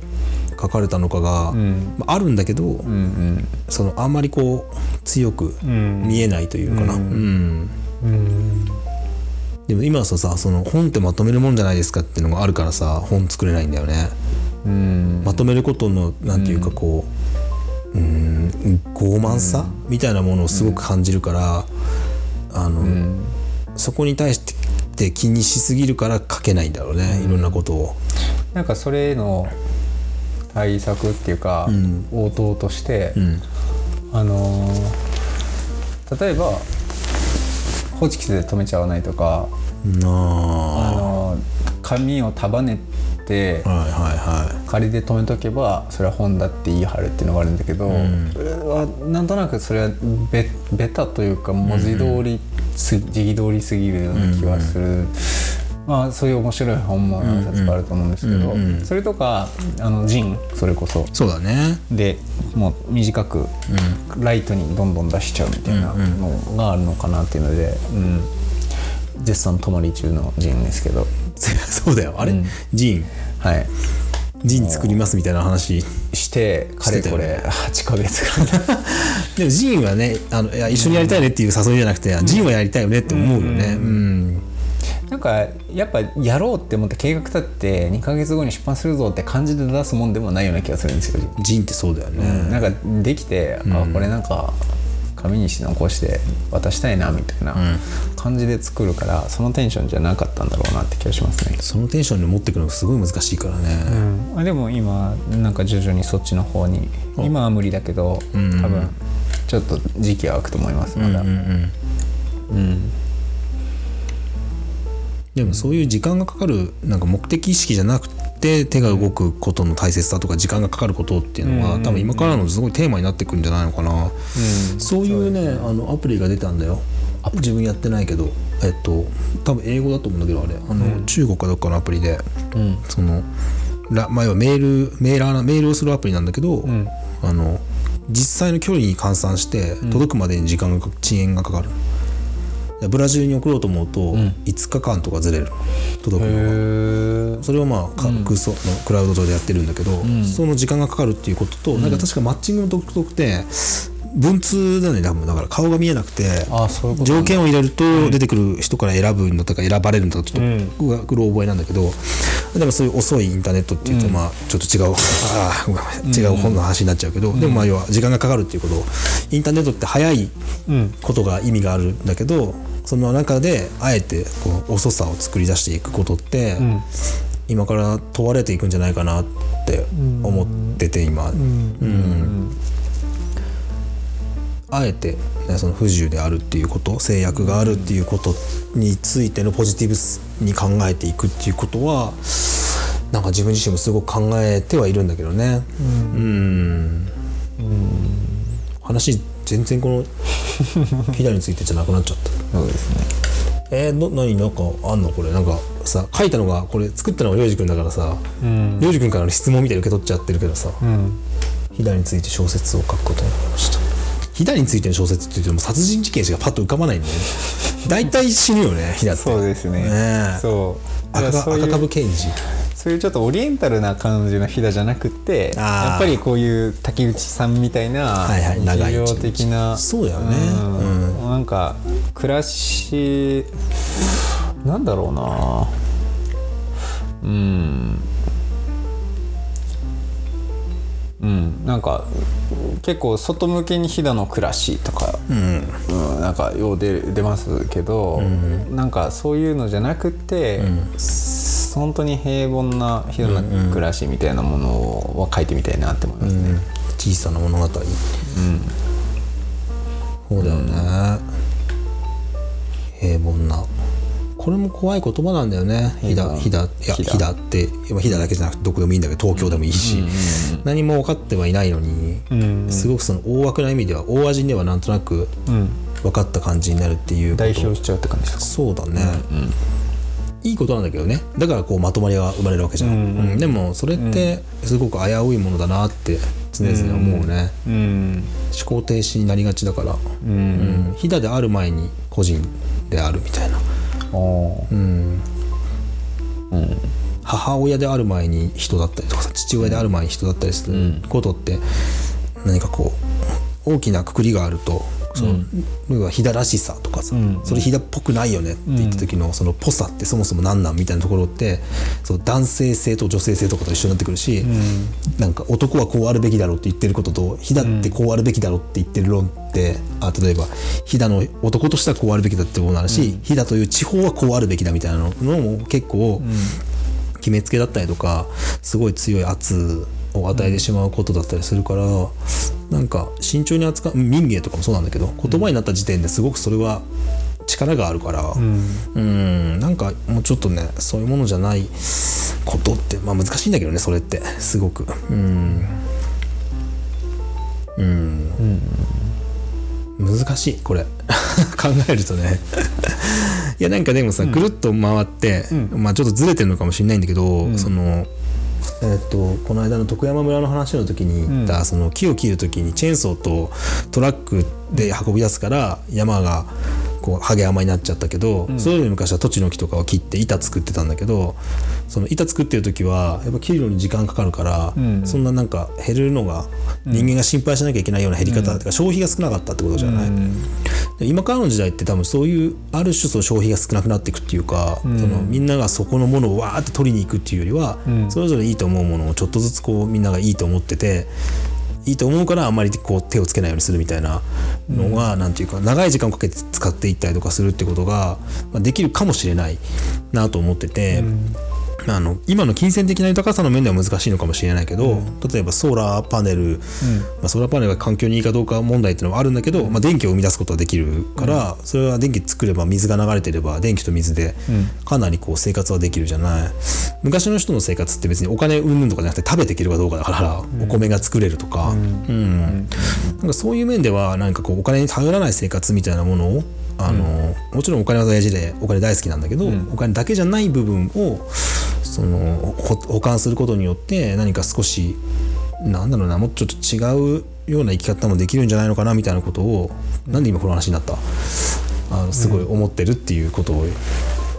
書かれたのかが、ん。まあ、あるんだけど、うんそのあんまりこう強くうん。見えないというかな、うん。うん。うんでも今はさその本ってまとめるもんじゃないですかっていうのがあるからさ本作れないんだよね。うん。まとめることのなんていうかこううん。傲慢さ、みたいなものをすごく感じるから、あの、うんそこに対して気にしすぎるから書けないんだろうね、いろんなことを。なんかそれへの対策っていうか、ん。応答として、うん。あのー例えばホチキスで留めちゃわないとか、なあ。あのー紙を束ねてはいはいは仮で留めとけばそれは本だって言い張るっていうのがあるんだけど、ん。それはなんとなくそれはベベタというか文字通りす、字通りすぎるような気はする。まあ、そういう面白い本も何冊かあると思うんですけど、うんうんそれとかあのジンそれこそ。いそうだね。でもう短くライトにどんどん出しちゃうみたいなのがあるのかなっていうので、うん。絶賛泊まり中のジンですけど。そうだよ。あれ、うん。ジン？はいジン作りますみたいな話してかれこれ8ヶ月ぐらいでもジンはねあのいや一緒にやりたいねっていう誘いじゃなくて、ジンはやりたいよねって思うよね。うん、なんかやっぱやろうって思って計画立って2ヶ月後に出版するぞって感じで出すもんでもないような気がするんですよ、ジンってそうだよね、なんかできて、あこれなんか紙にして残して渡したいなみたいな感じで作るからそのテンションじゃなかったんだろうなって気がしますね。そのテンションに持っていくのがすごい難しいからね、あでも今なんか徐々にそっちの方に今は無理だけど多分ちょっと時期は空くと思いますまだ。うんうんうん。でもそういう時間がかかるなんか目的意識じゃなくて手が動くことの大切さとか時間がかかることっていうのは、多分今からのすごいテーマになってくるんじゃないのかな、そういうねあのアプリが出たんだよ。自分やってないけど。えっと多分英語だと思うんだけどあれ。あの、中国かどっかのアプリでうん。そのら前はメールメーラーなメールをするアプリなんだけど、あの実際の距離に換算して届くまでに時間がか遅延がかかる、でブラジルに送ろうと思うと5日間とかずれる。届くのが。それをまあか空想のクラウド上でやってるんだけど、その時間がかかるっていうことと、なんか確かマッチングの独特って文通だね多分。だから顔が見えなくて条件を入れると出てくる人から選ぶんだとか選ばれるんだとかちょっとうろ覚えなんだけどでもそういう遅いインターネットっていうとまあちょっと違う、あ違う本の話になっちゃうけど、でもまあ要は時間がかかるっていうこと。インターネットって早いことが意味があるんだけどその中であえてこう遅さを作り出していくことって、今から問われていくんじゃないかなって思ってて今。うん。あえて、ね、その不自由であるっていうこと制約があるっていうことについてのポジティブに考えていくっていうことはなんか自分自身もすごく考えてはいるんだけどね。うん。話全然この ヒダについてじゃなくなっちゃった。そうですね。えー、の何なんかあんのこれ。なんかさ書いたのがこれ作ったのがりょうじくんだからさうん。りょうじくんからの質問みたいに受け取っちゃってるけどさうん。ヒダについて小説を書くことになりました。ヒダについての小説って言っても殺人事件しかパッと浮かばないんだよね。大体死ぬよねヒダって。そうですね。ねえ。そう。赤赤株検事そういうちょっとオリエンタルな感じの飛騨じゃなくてやっぱりこういう竹内さんみたいなはいはい長い日常的なそうだよね。うん。なんか暮らしなんだろうな。うん。うん、なんか結構外向けに飛騨の暮らしとか、うん。なんかよう出出ますけど、なんかそういうのじゃなくて、本当に平凡な飛騨の暮らしみたいなものは書いてみたいなって思いますね。小さな物語。そうだよね、平凡な。これも怖い言葉なんだよね。飛騨飛騨いや飛騨飛騨って。まあ飛騨だけじゃなくてどこでもいいんだけど東京でもいいし、何も分かってはいないのに、すごくその大枠な意味では大味ではなんとなく分かった感じになるっていうこと。代表しちゃうって感じですか？そうだね、いいことなんだけどね。だからこうまとまりが生まれるわけじゃん、うんでもそれってすごく危ういものだなって常々思うね、うん。思考停止になりがちだから、うん。飛騨である前に個人であるみたいな、うん。母親である前に人だったりとかさ父親である前に人だったりすることって何かこう大きなくくりがあるとその、要は飛騨らしさとかさ、それ飛騨っぽくないよねって言った時のそのぽさってそもそも何なんみたいなところってその男性性と女性性とかと一緒になってくるし、なんか男はこうあるべきだろうって言ってることと飛騨ってこうあるべきだろうって言ってる論って、あ例えば飛騨の男としてはこうあるべきだってこともあるし、飛騨という地方はこうあるべきだみたいなのも結構、決めつけだったりとかすごい強い圧を与えてしまうことだったりするから、なんか慎重に扱う民芸とかもそうなんだけど言葉になった時点ですごくそれは力があるからうん。なんかもうちょっとねそういうものじゃないことってまあ難しいんだけどねそれって。すごく。うん。うん。難しいこれ。考えるとね。いやなんかでもさ、ぐるっと回って、まあちょっとずれてるのかもしれないんだけど、そのえっとこの間の徳山村の話の時に言った、その木を切る時にチェーンソーとトラックで運び出すから山がこうハゲ山になっちゃったけど、それより昔は土地の木とかを切って板作ってたんだけどその板作ってる時はやっぱ切るのに時間かかるから、そんななんか減るのが人間が心配しなきゃいけないような減り方、とか消費が少なかったってことじゃない。で今からの時代って多分そういうある種その消費が少なくなっていくっていうか、そのみんながそこのものをわーって取りに行くっていうよりは、それぞれいいと思うものをちょっとずつこうみんながいいと思ってていいと思うからあんまりこう手をつけないようにするみたいなのが、なんていうか長い時間をかけて使っていったりとかするってことが、まあ、できるかもしれないなと思ってて。あの今の金銭的な豊かさの面では難しいのかもしれないけど、例えばソーラーパネル、まあ、ソーラーパネルが環境にいいかどうか問題っていうのはあるんだけど、まあ、電気を生み出すことはできるから、それは電気作れば水が流れてれば電気と水でかなりこう生活はできるじゃない、昔の人の生活って別にお金云々とかじゃなくて食べていけるかどうかだから、お米が作れるとか、うん。なんかそういう面では何かこうお金に頼らない生活みたいなものをあの、もちろんお金は大事でお金大好きなんだけど、お金だけじゃない部分をそのほ保管することによって何か少しなんだろうなもうちょっと違うような生き方もできるんじゃないのかなみたいなことを、なんで今この話になった？あのすごい思ってるっていうことを。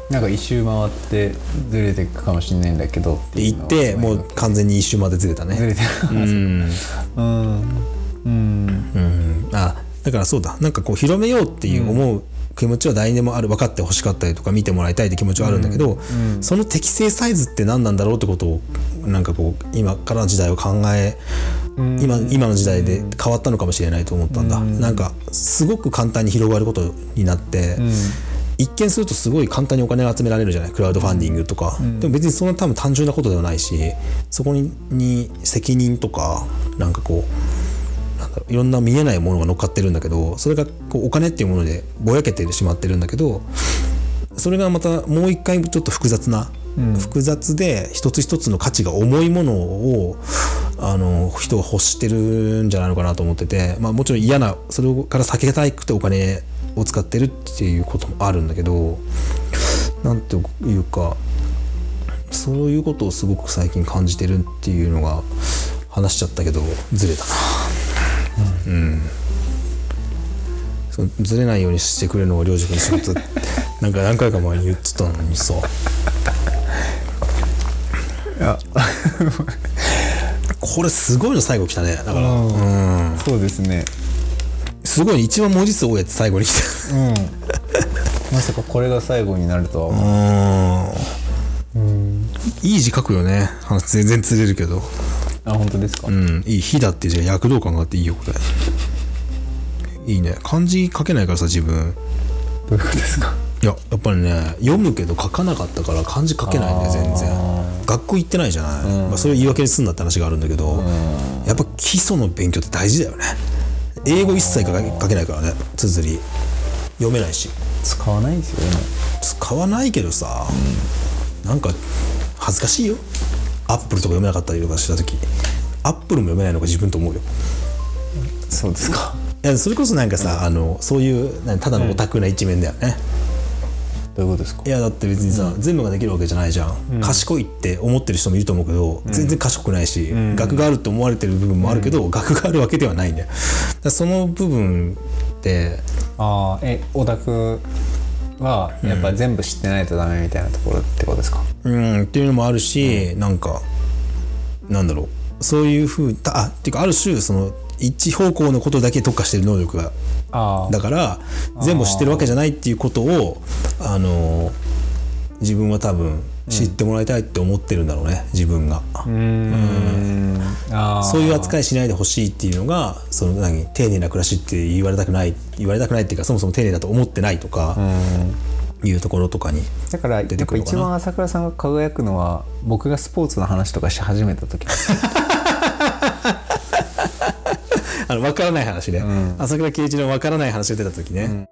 なんか一周回ってずれていくかもしれないんだけどって言ってもう完全に一周までずれたね。ずれてうん。うん。うん、あだからそうだ。なんかこう広めようっていう思う気持ちは誰にでもある。分かってほしかったりとか見てもらいたいって気持ちはあるんだけど、その適正サイズって何なんだろうってことをなんかこう今からの時代を考え、今今の時代で変わったのかもしれないと思ったんだ、なんかすごく簡単に広がることになって、一見するとすごい簡単にお金が集められるじゃない？クラウドファンディングとか、でも別にそんな多分単純なことではないしそこにに責任とかなんかこういろんな見えないものが乗っかってるんだけどそれがこうお金っていうものでぼやけてしまってるんだけどそれがまたもう一回ちょっと複雑な、複雑で一つ一つの価値が重いものをあの人が欲してるんじゃないのかなと思ってて、まあ、もちろん嫌なそれから避けたいくてお金を使ってるっていうこともあるんだけどなんていうかそういうことをすごく最近感じてるっていうのが話しちゃったけどずれたな。そうずれないようにしてくれるのが領事君の仕事 なんか何回か前に言ってたのにさ。いや。これすごいの最後来たね。だから。うん。そうですね。すごい一番文字数多いやつ最後に来うん。まさかこれが最後になるとはた思う。うん。いい字書くよね。話全然釣れるけどあ本当ですか？うんいい「火だ」っていう字が躍動感があっていいよこれいいね。漢字書けないからさ自分。どういうことですか？いややっぱりね読むけど書かなかったから漢字書けないね全然。学校行ってないじゃない、まあ、それを言い訳にすんだって話があるんだけど、やっぱ基礎の勉強って大事だよね。英語一切書けないからね綴り。読めないし。使わないですよね使わないけどさ、なんか恥ずかしいよアップルとか読めなかったりとかした時アップルも読めないのが自分と思うよ。そうですか。いやそれこそなんかさ、あのそういうただのオタクな一面だよね、どういうことですか？いやだって別にさ、全部ができるわけじゃないじゃん、賢いって思ってる人もいると思うけど、全然賢くないし、学があるって思われてる部分もあるけど、学があるわけではないんだよその部分ってああえオタクはやっぱ全部知ってないとダメみたいなところってことですか、うんっていうのもあるし、なんかなんだろう。そういうふうあっていうかある種その一方向のことだけ特化してる能力があだから全部知ってるわけじゃないっていうことをあの自分は多分知ってもらいたいって思ってるんだろうね自分が。そういう扱いしないでほしいっていうのがその何丁寧な暮らしって言われたくない言われたくないっていうかそもそも丁寧だと思ってないとかいうところとかにだからやっぱ一番朝倉さんが輝くのは僕がスポーツの話とかし始めた時。あの分からない話ね、朝倉圭一の分からない話が出た時ね、